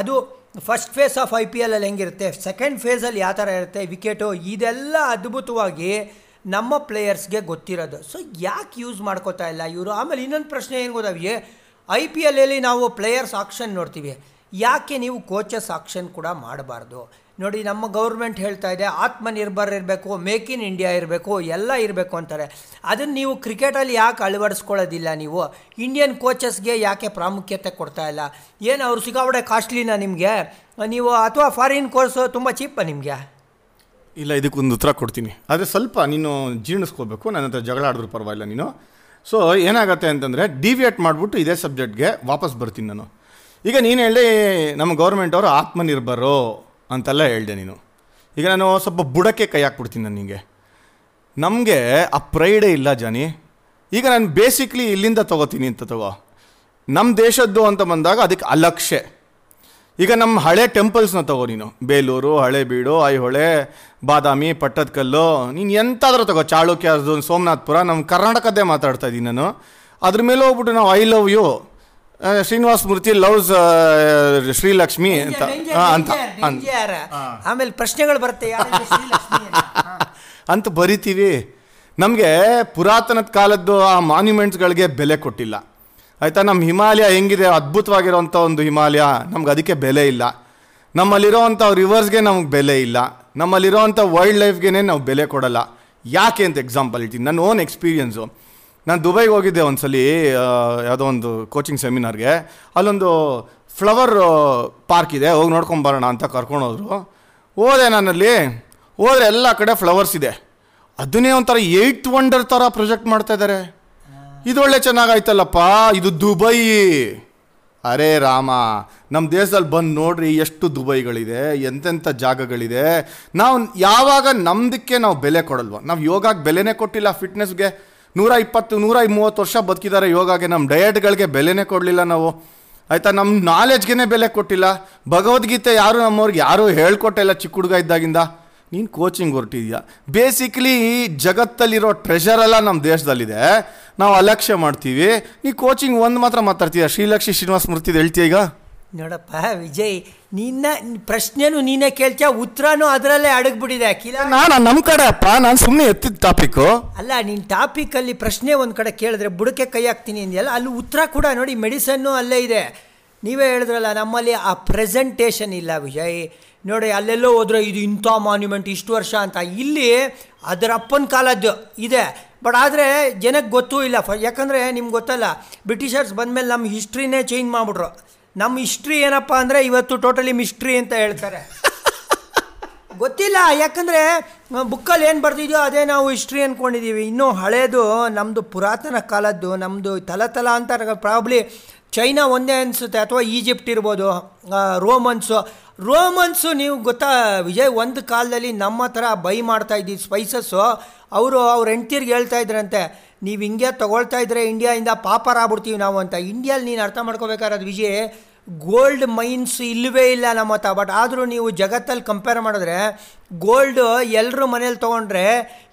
ಅದು first phase of I P ಎಲಲ್ಲಿ ಹೆಂಗಿರುತ್ತೆ? ಸೆಕೆಂಡ್ ಫೇಸಲ್ಲಿ ಯಾವ ಥರ ಇರುತ್ತೆ? ವಿಕೆಟು ಇದೆಲ್ಲ ಅದ್ಭುತವಾಗಿ ನಮ್ಮ ಪ್ಲೇಯರ್ಸ್ಗೆ ಗೊತ್ತಿರೋದು. ಸೊ ಯಾಕೆ ಯೂಸ್ ಮಾಡ್ಕೋತಾ ಇಲ್ಲ? ಇವರು ಆಮೇಲೆ ಇನ್ನೊಂದು ಪ್ರಶ್ನೆ ಏನು ಗೊತ್ತಾವೆ ಐ ಪಿ ಎಲಲ್ಲಿ ನಾವು ಪ್ಲೇಯರ್ಸ್ ಆಕ್ಷನ್ ನೋಡ್ತೀವಿ. ಯಾಕೆ ನೀವು ಕೋಚಸ್ ಆಕ್ಷನ್ ಕೂಡ ಮಾಡಬಾರ್ದು? ನೋಡಿ, ನಮ್ಮ ಗೌರ್ಮೆಂಟ್ ಹೇಳ್ತಾ ಇದೆ, ಆತ್ಮನಿರ್ಭರ ಇರಬೇಕು, ಮೇಕ್ ಇನ್ ಇಂಡಿಯಾ ಇರಬೇಕು, ಎಲ್ಲ ಇರಬೇಕು ಅಂತಾರೆ. ಅದನ್ನು ನೀವು ಕ್ರಿಕೆಟಲ್ಲಿ ಯಾಕೆ ಅಳವಡಿಸ್ಕೊಳ್ಳೋದಿಲ್ಲ ನೀವು? ಇಂಡಿಯನ್ ಕೋಚಸ್ಗೆ ಯಾಕೆ ಪ್ರಾಮುಖ್ಯತೆ ಕೊಡ್ತಾ ಇಲ್ಲ? ಏನು ಅವ್ರು ಸಿಗಾವಡೆ ಕಾಸ್ಟ್ಲಿನ ನಿಮಗೆ? ನೀವು ಅಥವಾ ಫಾರಿನ್ ಕೋರ್ಸು ತುಂಬ ಚೀಪ ನಿಮಗೆ? ಇಲ್ಲ, ಇದಕ್ಕೊಂದು ಉತ್ತರ ಕೊಡ್ತೀನಿ. ಆದರೆ ಸ್ವಲ್ಪ ನೀನು ಜೀರ್ಣಿಸ್ಕೋಬೇಕು ನನ್ನ ಹತ್ರ ಜಗಳ ಆಡಿದ್ರು ಪರವಾಗಿಲ್ಲ ನೀನು. ಸೊ ಏನಾಗುತ್ತೆ ಅಂತಂದರೆ ಡಿವಿಯೇಟ್ ಮಾಡಿಬಿಟ್ಟು ಇದೇ ಸಬ್ಜೆಕ್ಟ್ಗೆ ವಾಪಸ್ ಬರ್ತೀನಿ ನಾನು. ಈಗ ನೀನು ಹೇಳಿ, ನಮ್ಮ ಗೌರ್ಮೆಂಟ್ ಅವರು ಆತ್ಮನಿರ್ಭರು? ಅಂತೆಲ್ಲ ಹೇಳಿದೆ ನೀನು. ಈಗ ನಾನು ಸ್ವಲ್ಪ ಬುಡಕ್ಕೆ ಕೈ ಹಾಕ್ಬಿಡ್ತೀನಿ ನಿಮಗೆ ನಮಗೆ ಆ ಪ್ರೈಡೇ ಇಲ್ಲ ಜಾನಿ. ಈಗ ನಾನು ಬೇಸಿಕ್ಲಿ ಇಲ್ಲಿಂದ ತಗೋತೀನಿ ಅಂತ ತಗೋ. ನಮ್ಮ ದೇಶದ್ದು ಅಂತ ಬಂದಾಗ ಅದಕ್ಕೆ ಅಲಕ್ಷೆ ಈಗ ನಮ್ಮ ಹಳೆ ಟೆಂಪಲ್ಸ್ನ ತಗೋ ನೀನು. ಬೇಲೂರು, ಹಳೇಬೀಡು, ಐಹೊಳೆ, ಬಾದಾಮಿ, ಪಟ್ಟದಕಲ್ಲು, ನೀನು ಎಂತಾದರೂ ತಗೋ. ಚಾಳುಕ್ಯ ಸೋಮನಾಥ್ಪುರ ನಮ್ಮ ಕರ್ನಾಟಕದ್ದೇ ಮಾತಾಡ್ತಾ ಇದ್ದೀನಿ ನಾನು. ಅದ್ರ ಮೇಲೆ ಹೋಗ್ಬಿಟ್ಟು ನಾವು I love you Srinivas Murthy loves Srilakshmi ಅಂತ. ಅಂತ. ಅಂತ ಆಮೇಲೆ ಪ್ರಶ್ನೆಗಳು ಬರುತ್ತೆ ಅಂತ. ಬರಿತೀವಿ. ನಮಗೆ ಪುರಾತನದ ಕಾಲದ್ದು ಆ ಮಾನ್ಯುಮೆಂಟ್ಸ್ಗಳಿಗೆ ಬೆಲೆ ಕೊಟ್ಟಿಲ್ಲ. ಆಯಿತಾ? ನಮ್ಮ ಹಿಮಾಲಯ ಹೆಂಗಿದೆ ಅದ್ಭುತವಾಗಿರೋಂಥ ಒಂದು ಹಿಮಾಲಯ ನಮ್ಗೆ ಅದಕ್ಕೆ ಬೆಲೆ ಇಲ್ಲ. ನಮ್ಮಲ್ಲಿರೋವಂಥ ರಿವರ್ಸ್ಗೆ ನಮಗೆ ಬೆಲೆ ಇಲ್ಲ. ನಮ್ಮಲ್ಲಿರೋವಂಥ ವೈಲ್ಡ್ ಲೈಫ್ಗೆ ನಾವು ಬೆಲೆ ಕೊಡಲ್ಲ. ಯಾಕೆ ಅಂತ ಎಕ್ಸಾಂಪಲ್ ಹೇಳ್ತೀನಿ. ನನ್ನ ಓನ್ ಎಕ್ಸ್ಪೀರಿಯನ್ಸು. ನಾನು ದುಬೈಗೆ ಹೋಗಿದ್ದೆ ಒಂದ್ಸಲಿ ಸಲ ಯಾವುದೋ ಒಂದು ಕೋಚಿಂಗ್ ಸೆಮಿನಾರ್ಗೆ ಅಲ್ಲೊಂದು ಫ್ಲವರ್ ಪಾರ್ಕ್ ಇದೆ, ಹೋಗಿ ನೋಡ್ಕೊಂಬರೋಣ ಅಂತ ಕರ್ಕೊಂಡೋದ್ರು ಹೋದೆ ನಾನಲ್ಲಿ. ಹೋದರೆ ಎಲ್ಲ ಕಡೆ ಫ್ಲವರ್ಸ್ ಇದೆ. ಅದನ್ನೇ ಒಂಥರ ಏಯ್ಟ್ ವಂಡರ್ ಥರ ಪ್ರೊಜೆಕ್ಟ್ ಮಾಡ್ತಾ ಇದ್ದಾರೆ ಇದು ಒಳ್ಳೆ ಚೆನ್ನಾಗಾಯ್ತಲ್ಲಪ್ಪ, ಇದು ದುಬೈ. ಅರೇ ರಾಮ ನಮ್ಮ ದೇಶದಲ್ಲಿ ಬಂದು ನೋಡ್ರಿ ಎಷ್ಟು ದುಬೈಗಳಿದೆ ಎಂತೆಂಥ ಜಾಗಗಳಿದೆ. ನಾವು ಯಾವಾಗ ನಮ್ದಕ್ಕೆ ನಾವು ಬೆಲೆ ಕೊಡಲ್ವ? ನಾವು ಯೋಗಕ್ಕೆ ಬೆಲೆನೇ ಕೊಟ್ಟಿಲ್ಲ ಫಿಟ್ನೆಸ್ಗೆ ನೂರ ಇಪ್ಪತ್ತು ನೂರ ಮೂವತ್ತು ವರ್ಷ ಬದುಕಿದ್ದಾರೆ. ಯೋಗಾಗೆ ನಮ್ಮ ಡಯಟ್ಗಳಿಗೆ ಬೆಲೆನೇ ಕೊಡಲಿಲ್ಲ ನಾವು. ಆಯಿತಾ ನಮ್ಮ ನಾಲೆಜ್ಗೆ ಬೆಲೆ ಕೊಟ್ಟಿಲ್ಲ. ಭಗವದ್ಗೀತೆ ಯಾರು ನಮ್ಮವ್ರಿಗೆ ಯಾರೂ ಹೇಳ್ಕೊಟ್ಟಿಲ್ಲ ಚಿಕ್ಕ ಹುಡುಗ ಇದ್ದಾಗಿಂದ. ನೀನು ಕೋಚಿಂಗ್ ಹೊರಟಿದ್ಯಾ? ಬೇಸಿಕ್ಲಿ ಈ ಜಗತ್ತಲ್ಲಿರೋ ಟ್ರೆಷರ್ ಎಲ್ಲ ನಮ್ಮ ದೇಶದಲ್ಲಿದೆ. ನಾವು ಅಲಕ್ಷ್ಯ ಮಾಡ್ತೀವಿ. ನೀ ಕೋಚಿಂಗ್ ಒಂದು ಮಾತ್ರ ಮಾತಾಡ್ತೀಯ? ಶ್ರೀಲಕ್ಷ್ಮಿ ಶ್ರೀನಿವಾಸ ಮೂರ್ತಿದು ಹೇಳ್ತೀಯ ಈಗ? ನೋಡಪ್ಪ ವಿಜಯ್ ನಿನ್ನ ಪ್ರಶ್ನೆನೂ ನೀನೇ ಕೇಳ್ತೀಯ? ಉತ್ತರನೂ ಅದರಲ್ಲೇ ಅಡಗ್ಬಿಟ್ಟಿದೆ ಕಿಲ ನಾನು ನಮ್ಮ ಕಡೆ ಅಪ್ಪ ನಾನು ಸುಮ್ಮನೆ ಎತ್ತಿದ ಟಾಪಿಕ್ಕು ಅಲ್ಲ ನಿನ್ನ ಟಾಪಿಕಲ್ಲಿ ಪ್ರಶ್ನೆ ಒಂದು ಕಡೆ ಕೇಳಿದ್ರೆ ಬುಡಕ್ಕೆ ಕೈ ಹಾಕ್ತೀನಿ ಅಂದ್ಯಲ್ಲ ಅಲ್ಲಿ ಉತ್ತರ ಕೂಡ ನೋಡಿ ಮೆಡಿಸನ್ನು ಅಲ್ಲೇ ಇದೆ. ನೀವೇ ಹೇಳಿದ್ರಲ್ಲ ನಮ್ಮಲ್ಲಿ ಆ ಪ್ರೆಸೆಂಟೇಷನ್ ಇಲ್ಲ ವಿಜಯ್. ನೋಡಿ ಅಲ್ಲೆಲ್ಲೋ ಹೋದ್ರೆ ಇದು ಇಂಥ ಮಾನ್ಯುಮೆಂಟ್ ಇಷ್ಟು ವರ್ಷ ಅಂತ. ಇಲ್ಲಿ ಅದರ ಅಪ್ಪನ ಕಾಲದ್ದು ಇದೆ. ಬಟ್ ಆದರೆ ಜನಕ್ಕೆ ಗೊತ್ತೂ ಇಲ್ಲ. ಫ ಯಾಕಂದರೆ ನಿಮ್ಗೆ ಗೊತ್ತಲ್ಲ ಬ್ರಿಟಿಷರ್ಸ್ ಬಂದಮೇಲೆ ನಮ್ಮ ಹಿಸ್ಟ್ರಿನೇ ಚೇಂಜ್ ಮಾಡಿಬಿಟ್ರು. ನಮ್ಮ ಹಿಸ್ಟ್ರಿ ಏನಪ್ಪ ಅಂದರೆ ಇವತ್ತು ಟೋಟಲಿ ಮಿಸ್ಟ್ರಿ ಅಂತ ಹೇಳ್ತಾರೆ. ಗೊತ್ತಿಲ್ಲ ಯಾಕಂದರೆ ಬುಕ್ಕಲ್ಲಿ ಏನು ಬರ್ತಿದ್ಯೋ ಅದೇ ನಾವು ಹಿಸ್ಟ್ರಿ ಅಂದ್ಕೊಂಡಿದ್ದೀವಿ ಇನ್ನೂ ಹಳೇದು ನಮ್ಮದು ಪುರಾತನ ಕಾಲದ್ದು ನಮ್ಮದು ತಲತಲ ಅಂತ ಪ್ರಾಬ್ಲಿ ಚೈನಾ ಒಂದೇ ಅನಿಸುತ್ತೆ ಅಥವಾ ಈಜಿಪ್ಟ್ ಇರ್ಬೋದು ರೋಮನ್ಸು. ರೋಮನ್ಸು ನೀವು ಗೊತ್ತಾ ವಿಜಯ್ ಒಂದು ಕಾಲದಲ್ಲಿ ನಮ್ಮ ಥರ ಬೈ ಮಾಡ್ತಾ ಇದ್ದಿದ್ದು ಸ್ಪೈಸಸ್ಸು ಅವರು ಅವ್ರ ಹೆಂಡ್ತಿರ್ಗೆ ಹೇಳ್ತಾ ಇದ್ರಂತೆ ನೀವು ಹಿಂಗೆ ತೊಗೊಳ್ತಾ ಇದ್ರೆ ಇಂಡಿಯಾಯಿಂದ ಪಾಪರಾಗ್ಬಿಡ್ತೀವಿ ನಾವು ಅಂತ. ಇಂಡಿಯಲ್ಲಿ ನೀನು ಅರ್ಥ ಮಾಡ್ಕೋಬೇಕಾದ್ರೆ ವಿಜಯ್ ಗೋಲ್ಡ್ ಮೈನ್ಸ್ ಇಲ್ಲವೇ ಇಲ್ಲ ನಮ್ಮ ಹತ್ರ. ಬಟ್ ಆದರೂ ನೀವು ಜಗತ್ತಲ್ಲಿ ಕಂಪೇರ್ ಮಾಡಿದ್ರೆ ಗೋಲ್ಡು ಎಲ್ಲರೂ ಮನೇಲಿ ತೊಗೊಂಡ್ರೆ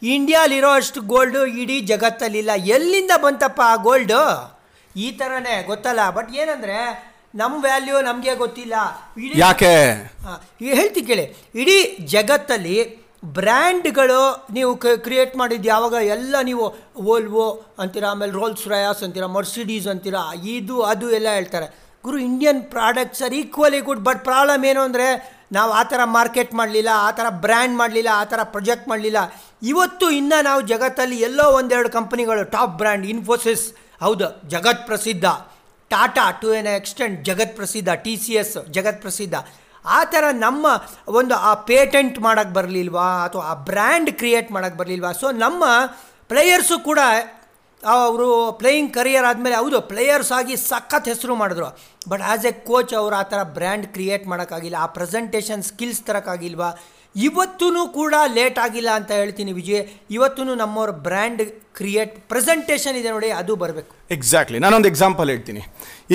ಇಂಡಿಯಾಲಿರೋ ಅಷ್ಟು ಗೋಲ್ಡು ಇಡೀ ಜಗತ್ತಲ್ಲಿಲ್ಲ ಎಲ್ಲಿಂದ ಬಂತಪ್ಪ ಆ ಗೋಲ್ಡು ಈ ಥರನೇ ಗೊತ್ತಲ್ಲ? ಬಟ್ ಏನಂದರೆ ನಮ್ಮ ವ್ಯಾಲ್ಯೂ ನಮಗೆ ಗೊತ್ತಿಲ್ಲ. ಇಡೀ ಯಾಕೆ? ಹೇಳ್ತೀನಿ ಕೇಳಿ. ಇಡೀ ಜಗತ್ತಲ್ಲಿ ಬ್ರ್ಯಾಂಡ್ಗಳು ನೀವು ಕ್ರಿಯೇಟ್ ಮಾಡಿದ್ದು ಯಾವಾಗ ಎಲ್ಲ ನೀವು ವೋಲ್ವೋ ಅಂತೀರಾ, ಆಮೇಲೆ ರೋಲ್ಸ್ ರಯಾಸ್ ಅಂತೀರಾ ಮರ್ಸಿಡೀಸ್ ಅಂತೀರಾ, ಇದು, ಅದು ಎಲ್ಲ ಹೇಳ್ತಾರೆ. ಗುರು Indian products are equally good but problem ಏನು ಅಂದರೆ ನಾವು ಆ ಥರ ಮಾರ್ಕೆಟ್ ಮಾಡಲಿಲ್ಲ, ಆ ಥರ ಬ್ರ್ಯಾಂಡ್ ಮಾಡಲಿಲ್ಲ, ಆ ಥರ ಪ್ರೊಜೆಕ್ಟ್ ಮಾಡಲಿಲ್ಲ. ಇವತ್ತು ಇನ್ನೂ ನಾವು ಜಗತ್ತಲ್ಲಿ ಎಲ್ಲೋ ಒಂದೆರಡು ಕಂಪ್ನಿಗಳು ಟಾಪ್ ಬ್ರ್ಯಾಂಡ್ ಇನ್ಫೋಸಿಸ್ ಹೌದು, ಜಗತ್ ಪ್ರಸಿದ್ಧ. ಟಾಟಾ ಟು ಎನ್ ಎಕ್ಸ್ಟೆಂಟ್ ಜಗತ್ ಪ್ರಸಿದ್ಧ ಟಿ ಸಿ ಎಸ್ ಜಗತ್ ಪ್ರಸಿದ್ಧ. ಆ ಥರ ನಮ್ಮ ಒಂದು ಆ ಪೇಟೆಂಟ್ ಮಾಡೋಕ್ಕೆ ಬರಲಿಲ್ವಾ? ಅಥವಾ ಆ ಬ್ರ್ಯಾಂಡ್ ಕ್ರಿಯೇಟ್ ಮಾಡೋಕ್ಕೆ ಬರಲಿಲ್ವಾ? ಸೊ ನಮ್ಮ ಪ್ಲೇಯರ್ಸು ಕೂಡ ಅವರು ಪ್ಲೇಯಿಂಗ್ ಕರಿಯರ್ ಆದಮೇಲೆ ಹೌದು, ಪ್ಲೇಯರ್ಸ್ ಆಗಿ ಸಖತ್ ಹೆಸರು ಮಾಡಿದ್ರು. ಬಟ್ ಆ್ಯಸ್ ಎ ಕೋಚ್ ಅವರು ಆ ಥರ ಬ್ರ್ಯಾಂಡ್ ಕ್ರಿಯೇಟ್ ಮಾಡೋಕ್ಕಾಗಿಲ್ಲ ಆ ಪ್ರೆಸೆಂಟೇಷನ್ ಸ್ಕಿಲ್ಸ್ ತರೋಕ್ಕಾಗಿಲ್ವಾ ಇವತ್ತೂ ಕೂಡ ಲೇಟ್ ಆಗಿಲ್ಲ ಅಂತ ಹೇಳ್ತೀನಿ ವಿಜಯ್. ಇವತ್ತೂ ನಮ್ಮವ್ರ ಬ್ರ್ಯಾಂಡ್ ಕ್ರಿಯೇಟ್ ಪ್ರೆಸೆಂಟೇಷನ್ ಇದೆ ನೋಡಿ ಅದು ಬರಬೇಕು. ಎಕ್ಸಾಕ್ಟ್ಲಿ ನಾನೊಂದು ಎಕ್ಸಾಂಪಲ್ ಹೇಳ್ತೀನಿ.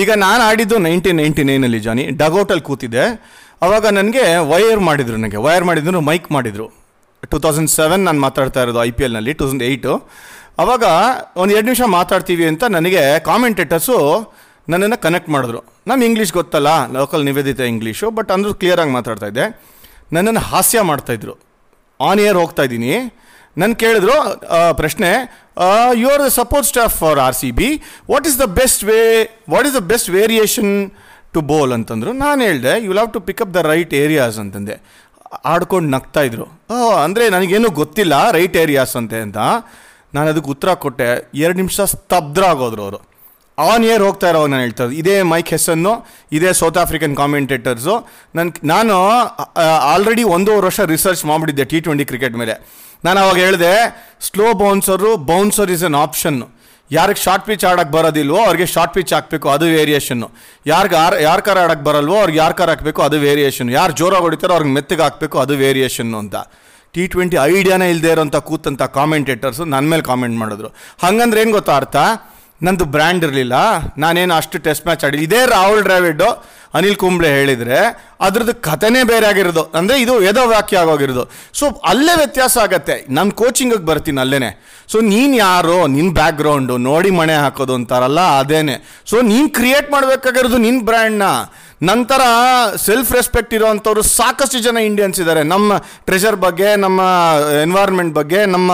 ಈಗ ನಾನು ಆಡಿದ್ದು ನೈನ್ಟೀನ್ ನೈಂಟಿ ನೈನಲ್ಲಿ ಜಾನಿ. ಡಗೌಟಲ್ಲಿ ಕೂತಿದ್ದೆ. ಅವಾಗ ನನಗೆ ವೈರ್ ಮಾಡಿದರು ನನಗೆ. ವೈರ್ ಮಾಡಿದ್ರು ಮೈಕ್ ಮಾಡಿದರು. ಟೂ ತೌಸಂಡ್ ಸೆವೆನ್ ನಾನು ಮಾತಾಡ್ತಾ ಇರೋದು ಐ ಪಿ ಎಲ್ನಲ್ಲಿ ಟೂ ತೌಸಂಡ್ ಏಯ್ಟು ಆವಾಗ ಒಂದು ಎರಡು ನಿಮಿಷ ಮಾತಾಡ್ತೀವಿ ಅಂತ ನನಗೆ ಕಾಮೆಂಟೇಟರ್ಸು ನನ್ನನ್ನು ಕನೆಕ್ಟ್ ಮಾಡಿದ್ರು. ನಮ್ಮ ಇಂಗ್ಲೀಷ್ ಗೊತ್ತಲ್ಲ ಲೋಕಲ್ ನಿವೇದಿತ ಇಂಗ್ಲೀಷು ಬಟ್ ಅಂದರೂ ಕ್ಲಿಯರಾಗಿ ಮಾತಾಡ್ತಾ ಇದ್ದೆ. ನನ್ನನ್ನು ಹಾಸ್ಯ ಮಾಡ್ತಾಯಿದ್ರು ಆನ್ ಇಯರ್ ಹೋಗ್ತಾ ಇದ್ದೀನಿ. ನನ್ನ ಕೇಳಿದ್ರು ಪ್ರಶ್ನೆ you are the support staff for R C B what is the best way what is the best variation to bowl ಅಂತಂದರು. ನಾನು ಹೇಳಿದೆ you love to pick up the right areas ಅಂತಂದೆ. ಆಡ್ಕೊಂಡು ನಗ್ತಾ ಇದ್ರು. ಅಂದರೆ ನನಗೇನು ಗೊತ್ತಿಲ್ಲ ರೈಟ್ ಏರಿಯಾಸ್ ಅಂತೆ ಅಂತ. ನಾನು ಅದಕ್ಕೆ ಉತ್ತರ ಕೊಟ್ಟೆ, ಎರಡು ನಿಮಿಷ ಸ್ತಬ್ಧರಾಗೋದ್ರು ಅವರು. ಆನ್ ಏರ್ ಹೋಗ್ತಾ ಇರೋವಾಗ ನಾನು ಹೇಳ್ತಾ ಇದೇ ಮೈಕ್ ಹೆಸನ್ನು ಇದೇ ಸೌತ್ ಆಫ್ರಿಕನ್ ಕಾಮೆಂಟೇಟರ್ಸು ನನ್ನ ನಾನು ಆಲ್ರೆಡಿ ಒಂದೂವರೆ ವರ್ಷ ರಿಸರ್ಚ್ ಮಾಡಿಬಿಟ್ಟಿದ್ದೆ ಟಿ ಟ್ವೆಂಟಿ ಕ್ರಿಕೆಟ್ ಮೇಲೆ. ನಾನು ಅವಾಗ ಹೇಳಿದೆ slow bouncer bouncer is an option ಯಾರಿಗೆ ಶಾರ್ಟ್ ಪಿಚ್ ಆಡಕ್ಕೆ ಬರೋದಿಲ್ವೋ ಅವ್ರಿಗೆ ಶಾರ್ಟ್ ಪಿಚ್ ಹಾಕಬೇಕು, ಅದು ವೇರಿಯೇಷನ್ನು ಯಾರಿಗೆ ಯಾರು ಯಾರ ಕಾರ್ ಆಡೋಕ್ಕೆ ಬರಲ್ವೋ ಅವ್ರಿಗೆ ಯಾರ ಕಾರ್ ಹಾಕಬೇಕು, ಅದು ವೇರಿಯೇಷನ್ ಯಾರು ಜೋರಾಗಿ ಹೊಡಿತಾರೋ ಅವ್ರಿಗೆ ಮೆತ್ತಗೆ ಹಾಕಬೇಕು, ಅದು ವೇರಿಯೇಷನ್ನು ಅಂತ. ಟಿ ಟ್ವೆಂಟಿ ಐಡಿಯಾನೇ ಇಲ್ಲದೆ ಇರೋಂಥ ಕೂತಂಥ ಕಾಮೆಂಟೇಟರ್ಸು ನನ್ನ ಮೇಲೆ ಕಾಮೆಂಟ್ ಮಾಡಿದ್ರು. ಹಂಗಂದ್ರೆ ಏನು ಗೊತ್ತಾ ಅರ್ಥ? ನಂದು ಬ್ರ್ಯಾಂಡ್ ಇರಲಿಲ್ಲ. ನಾನೇನು ಅಷ್ಟು ಟೆಸ್ಟ್ ಮ್ಯಾಚ್ ಆಡಿ ಇದೇ ರಾಹುಲ್ ದ್ರಾವಿಡ್ ಅನಿಲ್ ಕುಂಬ್ಳೆ ಹೇಳಿದರೆ ಅದ್ರದ್ದು ಕಥೆನೇ ಬೇರೆ ಆಗಿರೋದು ಅಂದರೆ ಇದು ವೇದವಾಕ್ಯ ಆಗೋಗಿರೋದು. ಸೊ ಅಲ್ಲೇ ವ್ಯತ್ಯಾಸ ಆಗತ್ತೆ. ನಾನು ಕೋಚಿಂಗಿಗೆ ಬರ್ತೀನಿ ಅಲ್ಲೇ ಸೊ ನೀನು ಯಾರು? ನಿನ್ನ ಬ್ಯಾಕ್ಗ್ರೌಂಡು ನೋಡಿ ಮಣೆ ಹಾಕೋದು ಅಂತಾರಲ್ಲ, ಅದೇನೆ. ಸೊ ನೀನು ಕ್ರಿಯೇಟ್ ಮಾಡಬೇಕಾಗಿರೋದು ನಿನ್ನ ಬ್ರ್ಯಾಂಡ್ನ ನಂತರ ಸೆಲ್ಫ್ ರೆಸ್ಪೆಕ್ಟ್ ಇರೋವಂಥವ್ರು ಸಾಕಷ್ಟು ಜನ ಇಂಡಿಯನ್ಸ್ ಇದ್ದಾರೆ ನಮ್ಮ ಟ್ರೆಷರ್ ಬಗ್ಗೆ, ನಮ್ಮ ಎನ್ವೈರ್ಮೆಂಟ್ ಬಗ್ಗೆ, ನಮ್ಮ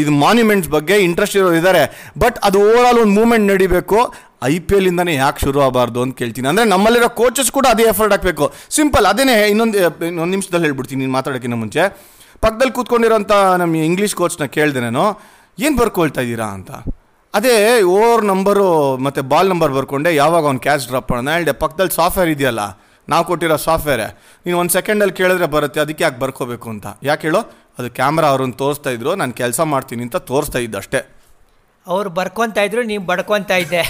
ಇದು ಮಾನ್ಯುಮೆಂಟ್ಸ್ ಬಗ್ಗೆ ಇಂಟ್ರೆಸ್ಟ್ ಇರೋರು ಇದ್ದಾರೆ ಬಟ್ ಅದು ಓವರ್ ಆಲ್ ಒಂದು ಮೂಮೆಂಟ್ ನಡಿಬೇಕು. ಐ ಪಿ ಎಲ್ಲಿಂದನೇ ಯಾಕೆ ಶುರು ಆಗಬಾರ್ದು ಅಂತ ಕೇಳ್ತೀನಿ. ಅಂದರೆ ನಮ್ಮಲ್ಲಿರೋ ಕೋಚಸ್ ಕೂಡ ಅದೇ ಎಫರ್ಟ್ ಹಾಕಬೇಕು. ಸಿಂಪಲ್ ಅದೇನೇ ಇನ್ನೊಂದು ಇನ್ನೊಂದು ನಿಮಿಷದಲ್ಲಿ ಹೇಳ್ಬಿಡ್ತೀನಿ ನೀನು ಮಾತಾಡೋಕ್ಕಿಂತ ಮುಂಚೆ. ಪಕ್ಕದಲ್ಲಿ ಕೂತ್ಕೊಂಡಿರೋಂಥ ನಮ್ಮ ಇಂಗ್ಲೀಷ್ ಕೋಚ್ನ ಕೇಳಿದೆ ನಾನು, ಏನು ಬರ್ಕೊಳ್ತಾ ಇದ್ದೀರಾ ಅಂತ? ಅದೇ ಓವರ್ ನಂಬರು ಮತ್ತು ಬಾಲ್ ನಂಬರ್ ಬರ್ಕೊಂಡೆ, ಯಾವಾಗ ಅವ್ನು ಕ್ಯಾಚ್ ಡ್ರಾಪ್ ಮಾಡೋಣ? ಹೇಳಿದೆ, ಪಕ್ಕದಲ್ಲಿ ಸಾಫ್ಟ್ವೇರ್ ಇದೆಯಲ್ಲ, ನಾವು ಕೊಟ್ಟಿರೋ ಸಾಫ್ಟ್ವೇರೇ ನೀನು ಒಂದು ಸೆಕೆಂಡಲ್ಲಿ ಕೇಳಿದ್ರೆ ಬರುತ್ತೆ, ಅದಕ್ಕೆ ಯಾಕೆ ಬರ್ಕೋಬೇಕು ಅಂತ? ಯಾಕೆ ಹೇಳೋ? ಅದು ಕ್ಯಾಮ್ರಾ ಅವ್ರನ್ನ ತೋರಿಸ್ತಾ ಇದ್ರು, ನಾನು ಕೆಲಸ ಮಾಡ್ತೀನಿ ಅಂತ ತೋರಿಸ್ತಾ ಇದ್ದ ಅಷ್ಟೇ. ಅವ್ರು ಬರ್ಕೊತಾ ಇದ್ರು ನೀವು ಬಡ್ಕೊತಾ ಇದ್ದೆ.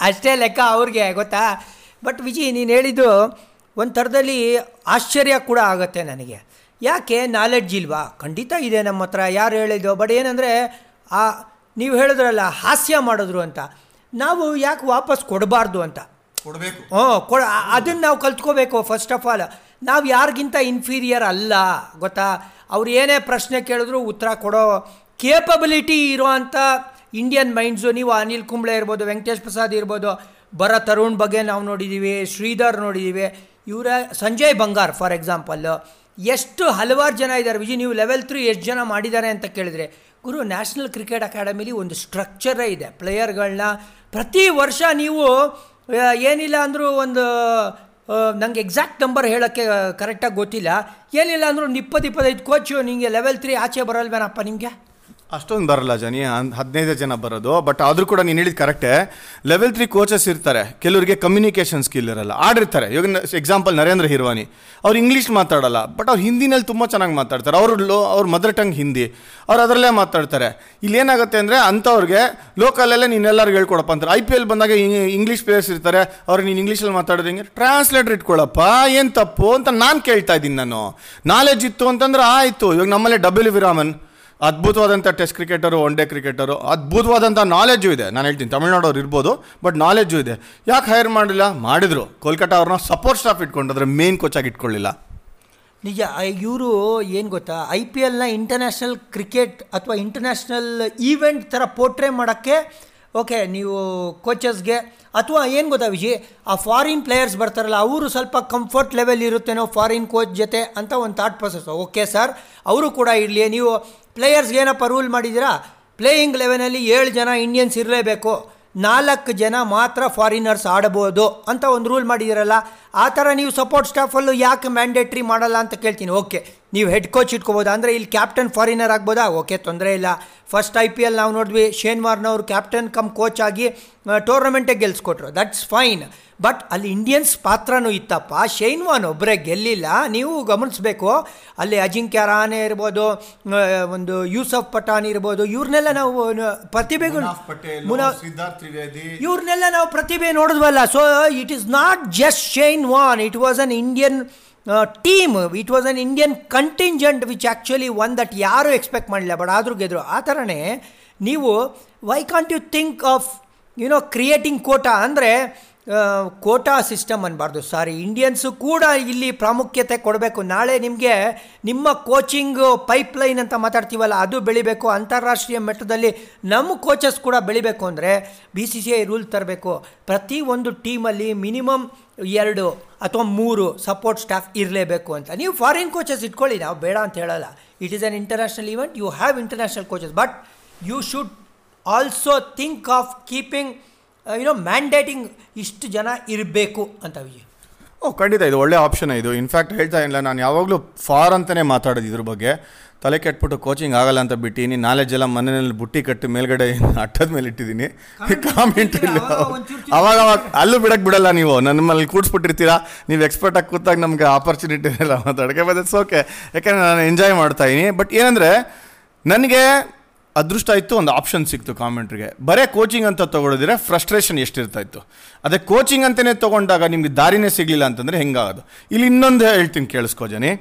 ಅಷ್ಟೇ ಲೆಕ್ಕ ಅವ್ರಿಗೆ ಗೊತ್ತಾ? ಬಟ್ ವಿಜಿ ನೀನು ಹೇಳಿದ್ದು ಒಂದು ಥರದಲ್ಲಿ ಆಶ್ಚರ್ಯ ಕೂಡ ಆಗುತ್ತೆ ನನಗೆ. ಯಾಕೆ? ನಾಲೆಡ್ಜ್ ಇಲ್ವಾ? ಖಂಡಿತ ಇದೆ ನಮ್ಮ ಹತ್ರ. ಯಾರು ಹೇಳಿದ್ದು? ಬಟ್ ಏನಂದರೆ ಆ ನೀವು ಹೇಳಿದ್ರಲ್ಲ ಹಾಸ್ಯ ಮಾಡಿದ್ರು ಅಂತ. ನಾವು ಯಾಕೆ ವಾಪಸ್ ಕೊಡಬಾರ್ದು ಅಂತ? ಕೊಡಬೇಕು. ಹ್ಞೂ ಕೊಡ ಅದನ್ನು ನಾವು ಕಲ್ತ್ಕೋಬೇಕು ಫಸ್ಟ್ ಆಫ್ ಆಲ್ ನಾವು ಯಾರಿಗಿಂತ ಇನ್ಫೀರಿಯರ್ ಅಲ್ಲ ಗೊತ್ತಾ? ಅವ್ರು ಏನೇ ಪ್ರಶ್ನೆ ಕೇಳಿದ್ರು ಉತ್ತರ ಕೊಡೋ ಕೇಪಬಿಲಿಟಿ ಇರೋವಂಥ ಇಂಡಿಯನ್ ಮೈಂಡ್ಸು ನೀವು ಅನಿಲ್ ಕುಂಬ್ಳೆ ಇರ್ಬೋದು, ವೆಂಕಟೇಶ್ ಪ್ರಸಾದ್ ಇರ್ಬೋದು, ಬರ ತರುಣ್ ಬಗ್ಗೆ ನಾವು ನೋಡಿದ್ದೀವಿ ಶ್ರೀಧರ್ ನೋಡಿದ್ದೀವಿ ಇವರ ಸಂಜಯ್ ಬಂಗಾರ್ ಫಾರ್ ಎಕ್ಸಾಂಪಲ್ಲು ಎಷ್ಟು ಹಲವಾರು ಜನ ಇದ್ದಾರೆ. ವಿಜಯ್, ನೀವು ಲೆವೆಲ್ ತ್ರೀ ಎಷ್ಟು ಜನ ಮಾಡಿದ್ದಾರೆ ಅಂತ ಕೇಳಿದ್ರೆ, ಗುರು ನ್ಯಾಷನಲ್ ಕ್ರಿಕೆಟ್ ಅಕಾಡೆಮಿಲಿ ಒಂದು ಸ್ಟ್ರಕ್ಚರೇ ಇದೆ. ಪ್ಲೇಯರ್ಗಳನ್ನ ಪ್ರತಿ ವರ್ಷ ನೀವು ಏನಿಲ್ಲ ಅಂದರೂ ಒಂದು ನನಗೆ ಎಕ್ಸಾಕ್ಟ್ ನಂಬರ್ ಹೇಳೋಕ್ಕೆ ಕರೆಕ್ಟಾಗಿ ಗೊತ್ತಿಲ್ಲ. ಏನಿಲ್ಲ ಅಂದರೂ ಒಂದು ಇಪ್ಪತ್ತು ಇಪ್ಪತ್ತೈದು ಕೋಚು ನಿಮಗೆ ಲೆವೆಲ್ ತ್ರೀ ಆಚೆ ಬರಲ್ವೇನಪ್ಪ ನಿಮಗೆ? ಅಷ್ಟೊಂದು ಬರಲ್ಲ ಜನಿ ಹದಿನೈದು ಜನ ಬರೋದು ಬಟ್ ಆದರೂ ಕೂಡ ನೀನು ಹೇಳಿದ ಕರೆಕ್ಟೇ. ಲೆವೆಲ್ ತ್ರೀ ಕೋಚಸ್ ಇರ್ತಾರೆ, ಕೆಲವರಿಗೆ ಕಮ್ಯುನಿಕೇಷನ್ ಸ್ಕಿಲ್ ಇರಲ್ಲ, ಆಡಿರ್ತಾರೆ. ಇವಾಗ ಎಕ್ಸಾಂಪಲ್ ನರೇಂದ್ರ ಹಿರ್ವಾನಿ, ಅವ್ರು ಇಂಗ್ಲೀಷ್ ಮಾತಾಡಲ್ಲ ಬಟ್ ಅವ್ರು ಹಿಂದಿನಲ್ಲಿ ತುಂಬ ಚೆನ್ನಾಗಿ ಮಾತಾಡ್ತಾರೆ. ಅವರು ಲೋ, ಅವ್ರ ಮದರ್ ಟಂಗ್ ಹಿಂದಿ, ಅವ್ರು ಅದರಲ್ಲೇ ಮಾತಾಡ್ತಾರೆ. ಇಲ್ಲಿ ಏನಾಗುತ್ತೆ ಅಂದರೆ ಅಂಥವ್ರಿಗೆ ಲೋಕಲಲ್ಲೇ ನೀನೆಲ್ಲರಿಗೂ ಹೇಳ್ಕೊಡಪ್ಪ ಅಂತಾರೆ. ಐ ಪಿ ಎಲ್ ಬಂದಾಗ ಇಂಗ್ಲೀಷ್ ಪ್ಲೇಯರ್ಸ್ ಇರ್ತಾರೆ, ಅವ್ರು ನೀನು ಇಂಗ್ಲೀಷಲ್ಲಿ ಮಾತಾಡೋದು ಹಿಂಗೆ ಟ್ರಾನ್ಸ್ಲೇಟರ್ ಇಟ್ಕೊಳ್ಳಪ್ಪ ಏನು ತಪ್ಪು? ಅಂತ ನಾನು ಕೇಳ್ತಾ ಇದ್ದೀನಿ ನಾನು. ನಾಲೆಜ್ ಇತ್ತು ಅಂತಂದ್ರೆ ಆಯಿತು. ಇವಾಗ ನಮ್ಮಲ್ಲೇ ಡಬ್ಲ್ಯೂ ವಿರಾಮನ್ ಅದ್ಭುತವಾದಂಥ test cricketer one day cricketer ಅದ್ಭುತವಾದಂಥ ನಾಲೆಜು ಇದೆ. ನಾನು ಹೇಳ್ತೀನಿ, ತಮಿಳ್ನಾಡವ್ರು ಇರ್ಬೋದು ಬಟ್ ನಾಲೆಜು ಇದೆ. ಯಾಕೆ ಹೈರ್ ಮಾಡಲಿಲ್ಲ ಮಾಡಿದರು. ಕೋಲ್ಕತ್ತಾ ಅವ್ರನ್ನ ಸಪೋರ್ಟ್ ಸ್ಟಾಫ್ ಇಟ್ಕೊಂಡ್ರೆ ಮೇನ್ ಕೋಚಾಗಿ ಇಟ್ಕೊಳ್ಳಿಲ್ಲ. ನಿಜ ಇವರು ಏನು ಗೊತ್ತಾ? ಐ ಪಿ ಎಲ್ನ ಇಂಟರ್ನ್ಯಾಷನಲ್ ಕ್ರಿಕೆಟ್ ಅಥವಾ ಇಂಟರ್ನ್ಯಾಷನಲ್ ಈವೆಂಟ್ ಥರ ಪೋರ್ಟ್ರೇ ಮಾಡೋಕ್ಕೆ ಓಕೆ, ನೀವು ಕೋಚಸ್ಗೆ ಅಥವಾ ಏನು ಗೊತ್ತಾ ವಿಜಿ, ಆ ಫಾರಿನ್ ಪ್ಲೇಯರ್ಸ್ ಬರ್ತಾರಲ್ಲ, ಅವರು ಸ್ವಲ್ಪ ಕಂಫರ್ಟ್ ಲೆವೆಲ್ ಇರುತ್ತೇನೋ ಫಾರಿನ್ ಕೋಚ್ ಜೊತೆ ಅಂತ ಒಂದು ಥಾಟ್ ಪ್ರೊಸೆಸ್ ಓಕೆ ಸರ್ ಅವರು ಕೂಡ ಇರಲಿ, ನೀವು ಪ್ಲೇಯರ್ಸ್ಗೆ ಏನಪ್ಪ ರೂಲ್ ಮಾಡಿದ್ದೀರಾ? ಪ್ಲೇಯಿಂಗ್ ಲೆವೆನಲ್ಲಿ ಏಳು ಜನ ಇಂಡಿಯನ್ಸ್ ಇರಲೇಬೇಕು. ನಾಲ್ಕು ಜನ ಮಾತ್ರ ಫಾರಿನರ್ಸ್ ಆಡಬಹುದು ಅಂತ ಒಂದು ರೂಲ್ ಮಾಡಿದಿರಲ್ಲ ಆ ಥರ ನೀವು ಸಪೋರ್ಟ್ ಸ್ಟಾಫಲ್ಲೂ ಯಾಕೆ ಮ್ಯಾಂಡೇಟ್ರಿ ಮಾಡಲ್ಲ ಅಂತ ಕೇಳ್ತೀನಿ. ಓಕೆ ನೀವು ಹೆಡ್ ಕೋಚ್ ಇಟ್ಕೋಬೋದಾ. ಅಂದರೆ ಇಲ್ಲಿ ಕ್ಯಾಪ್ಟನ್ ಫಾರಿನರ್ ಆಗ್ಬೋದಾ? ಓಕೆ ತೊಂದರೆ ಇಲ್ಲ. ಫಸ್ಟ್ ಐ ಪಿ ಎಲ್ ನಾವು ನೋಡಿದ್ವಿ. ಶೇನ್ ವಾರ್ನವ್ರು ಕ್ಯಾಪ್ಟನ್ ಕಮ್ ಕೋಚ್ ಆಗಿ ಟೂರ್ನಮೆಂಟೇ ಗೆಲ್ಸ್ಕೊಟ್ರು. ದಟ್ಸ್ ಫೈನ್ ಬಟ್ ಅಲ್ಲಿ ಇಂಡಿಯನ್ಸ್ ಪಾತ್ರನೂ ಇತ್ತಪ್ಪ. ಶೈನ್ ವಾನ್ ಒಬ್ಬರೇ ಗೆಲ್ಲಿಲ್ಲ. ನೀವು ಗಮನಿಸಬೇಕು. ಅಲ್ಲಿ ಅಜಿಂಕ್ಯ ರಾನೆ ಇರ್ಬೋದು ಒಂದು ಯೂಸಫ್ ಪಠಾನ್ ಇರ್ಬೋದು ಇವ್ರನ್ನೆಲ್ಲ ನಾವು ಪ್ರತಿಭೆಗಳು ಮುನಾ- ಇವ್ರನ್ನೆಲ್ಲ ನಾವು ಪ್ರತಿಭೆ ನೋಡಿದ್ವಲ್ಲ. So it is not just Shane Warne it was an Indian team it was an Indian contingent which actually won that ಯಾರೂ ಎಕ್ಸ್ಪೆಕ್ಟ್ ಮಾಡಲಿಲ್ಲ. ಬಟ್ ಆದರೂ ಗೆದ್ರು. ಆ ಥರನೇ ನೀವು why can't you think of you know creating quota ಅಂದರೆ quota system ಅನ್ನಬಾರ್ದು sorry Indians ಕೂಡ ಇಲ್ಲಿ ಪ್ರಾಮುಖ್ಯತೆ ಕೊಡಬೇಕು. ನಾಳೆ ನಿಮಗೆ ನಿಮ್ಮ ಕೋಚಿಂಗ್ ಪೈಪ್ಲೈನ್ ಅಂತ ಮಾತಾಡ್ತೀವಲ್ಲ, ಅದು ಬೆಳಿಬೇಕು. ಅಂತಾರಾಷ್ಟ್ರೀಯ ಮಟ್ಟದಲ್ಲಿ ನಮ್ಮ ಕೋಚಸ್ ಕೂಡ ಬೆಳಿಬೇಕು ಅಂದರೆ B C C I rule ತರಬೇಕು. ಪ್ರತಿ ಒಂದು ಟೀಮಲ್ಲಿ ಮಿನಿಮಮ್ ಎರಡು ಅಥವಾ ಮೂರು ಸಪೋರ್ಟ್ ಸ್ಟಾಫ್ ಇರಲೇಬೇಕು ಅಂತ. ನೀವು ಫಾರಿನ್ ಕೋಚಸ್ ಇಟ್ಕೊಳ್ಳಿ, ನಾವು ಬೇಡ ಅಂತ ಹೇಳಲ್ಲ. It is an international event you have international coaches but you should also think of keeping you know mandating ಇಷ್ಟು ಜನ ಇರಬೇಕು ಅಂತ ವಿಜಯ್. ಓ ಖಂಡಿತ ಇದು ಒಳ್ಳೆ ಆಪ್ಷನ್ ಇದು. ಇನ್ಫ್ಯಾಕ್ಟ್ ಹೇಳ್ತಾ ಇಲ್ಲ ನಾನು ಯಾವಾಗಲೂ ಫಾರ್ ಅಂತಲೇ ಮಾತಾಡೋದು ಇದ್ರ ಬಗ್ಗೆ. ತಲೆ ಕೆಟ್ಬಿಟ್ಟು ಕೋಚಿಂಗ್ ಆಗಲ್ಲ ಅಂತ ಬಿಟ್ಟಿನಿ ನಾಲೆಜ್ ಎಲ್ಲ ಮನೆಯಲ್ಲಿ ಬುಟ್ಟಿ ಕಟ್ಟಿ ಮೇಲ್ಗಡೆ ಅಟ್ಟದ ಮೇಲೆ ಇಟ್ಟಿದ್ದೀನಿ. ಕಾಮೆಂಟ್ ಇಲ್ಲ. ಅವಾಗ ಅವಾಗ ಅಲ್ಲೂ ಬಿಡಕ್ಕೆ ಬಿಡಲ್ಲ ನೀವು. ನನ್ನ ಮೇಲೆ ಕೂಡಿಸ್ಬಿಟ್ಟಿರ್ತೀರಾ? ನೀವು ಎಕ್ಸ್ಪರ್ಟ್ ಆಗಿ ಕೂತಾಗ ನಮಗೆ ಆಪರ್ಚುನಿಟಿ ಎಲ್ಲ ಮಾತಾಡೋಕ್ಕೆ ಬಟ್ ಇಟ್ಸ್ ಓಕೆ ಯಾಕೆಂದರೆ ನಾನು ಎಂಜಾಯ್ ಮಾಡ್ತಾ ಇದ್ದೀನಿ ಬಟ್ ಏನಂದರೆ ನನಗೆ ಅದೃಷ್ಟ ಇತ್ತು, ಒಂದು ಆಪ್ಷನ್ ಸಿಕ್ತು ಕಾಮೆಂಟ್ರಿಗೆ ಬರೇ ಕೋಚಿಂಗ್ ಅಂತ ತೊಗೊಳಿದ್ರೆ ಫ್ರಸ್ಟ್ರೇಷನ್ ಎಷ್ಟಿರ್ತಾ ಇತ್ತು ಅದೇ ಕೋಚಿಂಗ್ ಅಂತಲೇ ತೊಗೊಂಡಾಗ ನಿಮಗೆ ದಾರಿನೇ ಸಿಗಲಿಲ್ಲ ಅಂತಂದರೆ ಹೆಂಗಾಗೋದು? ಇಲ್ಲಿ ಇನ್ನೊಂದು ಹೇಳ್ತೀನಿ ಕೇಳಿಸ್ಕೋ ಜನಿ.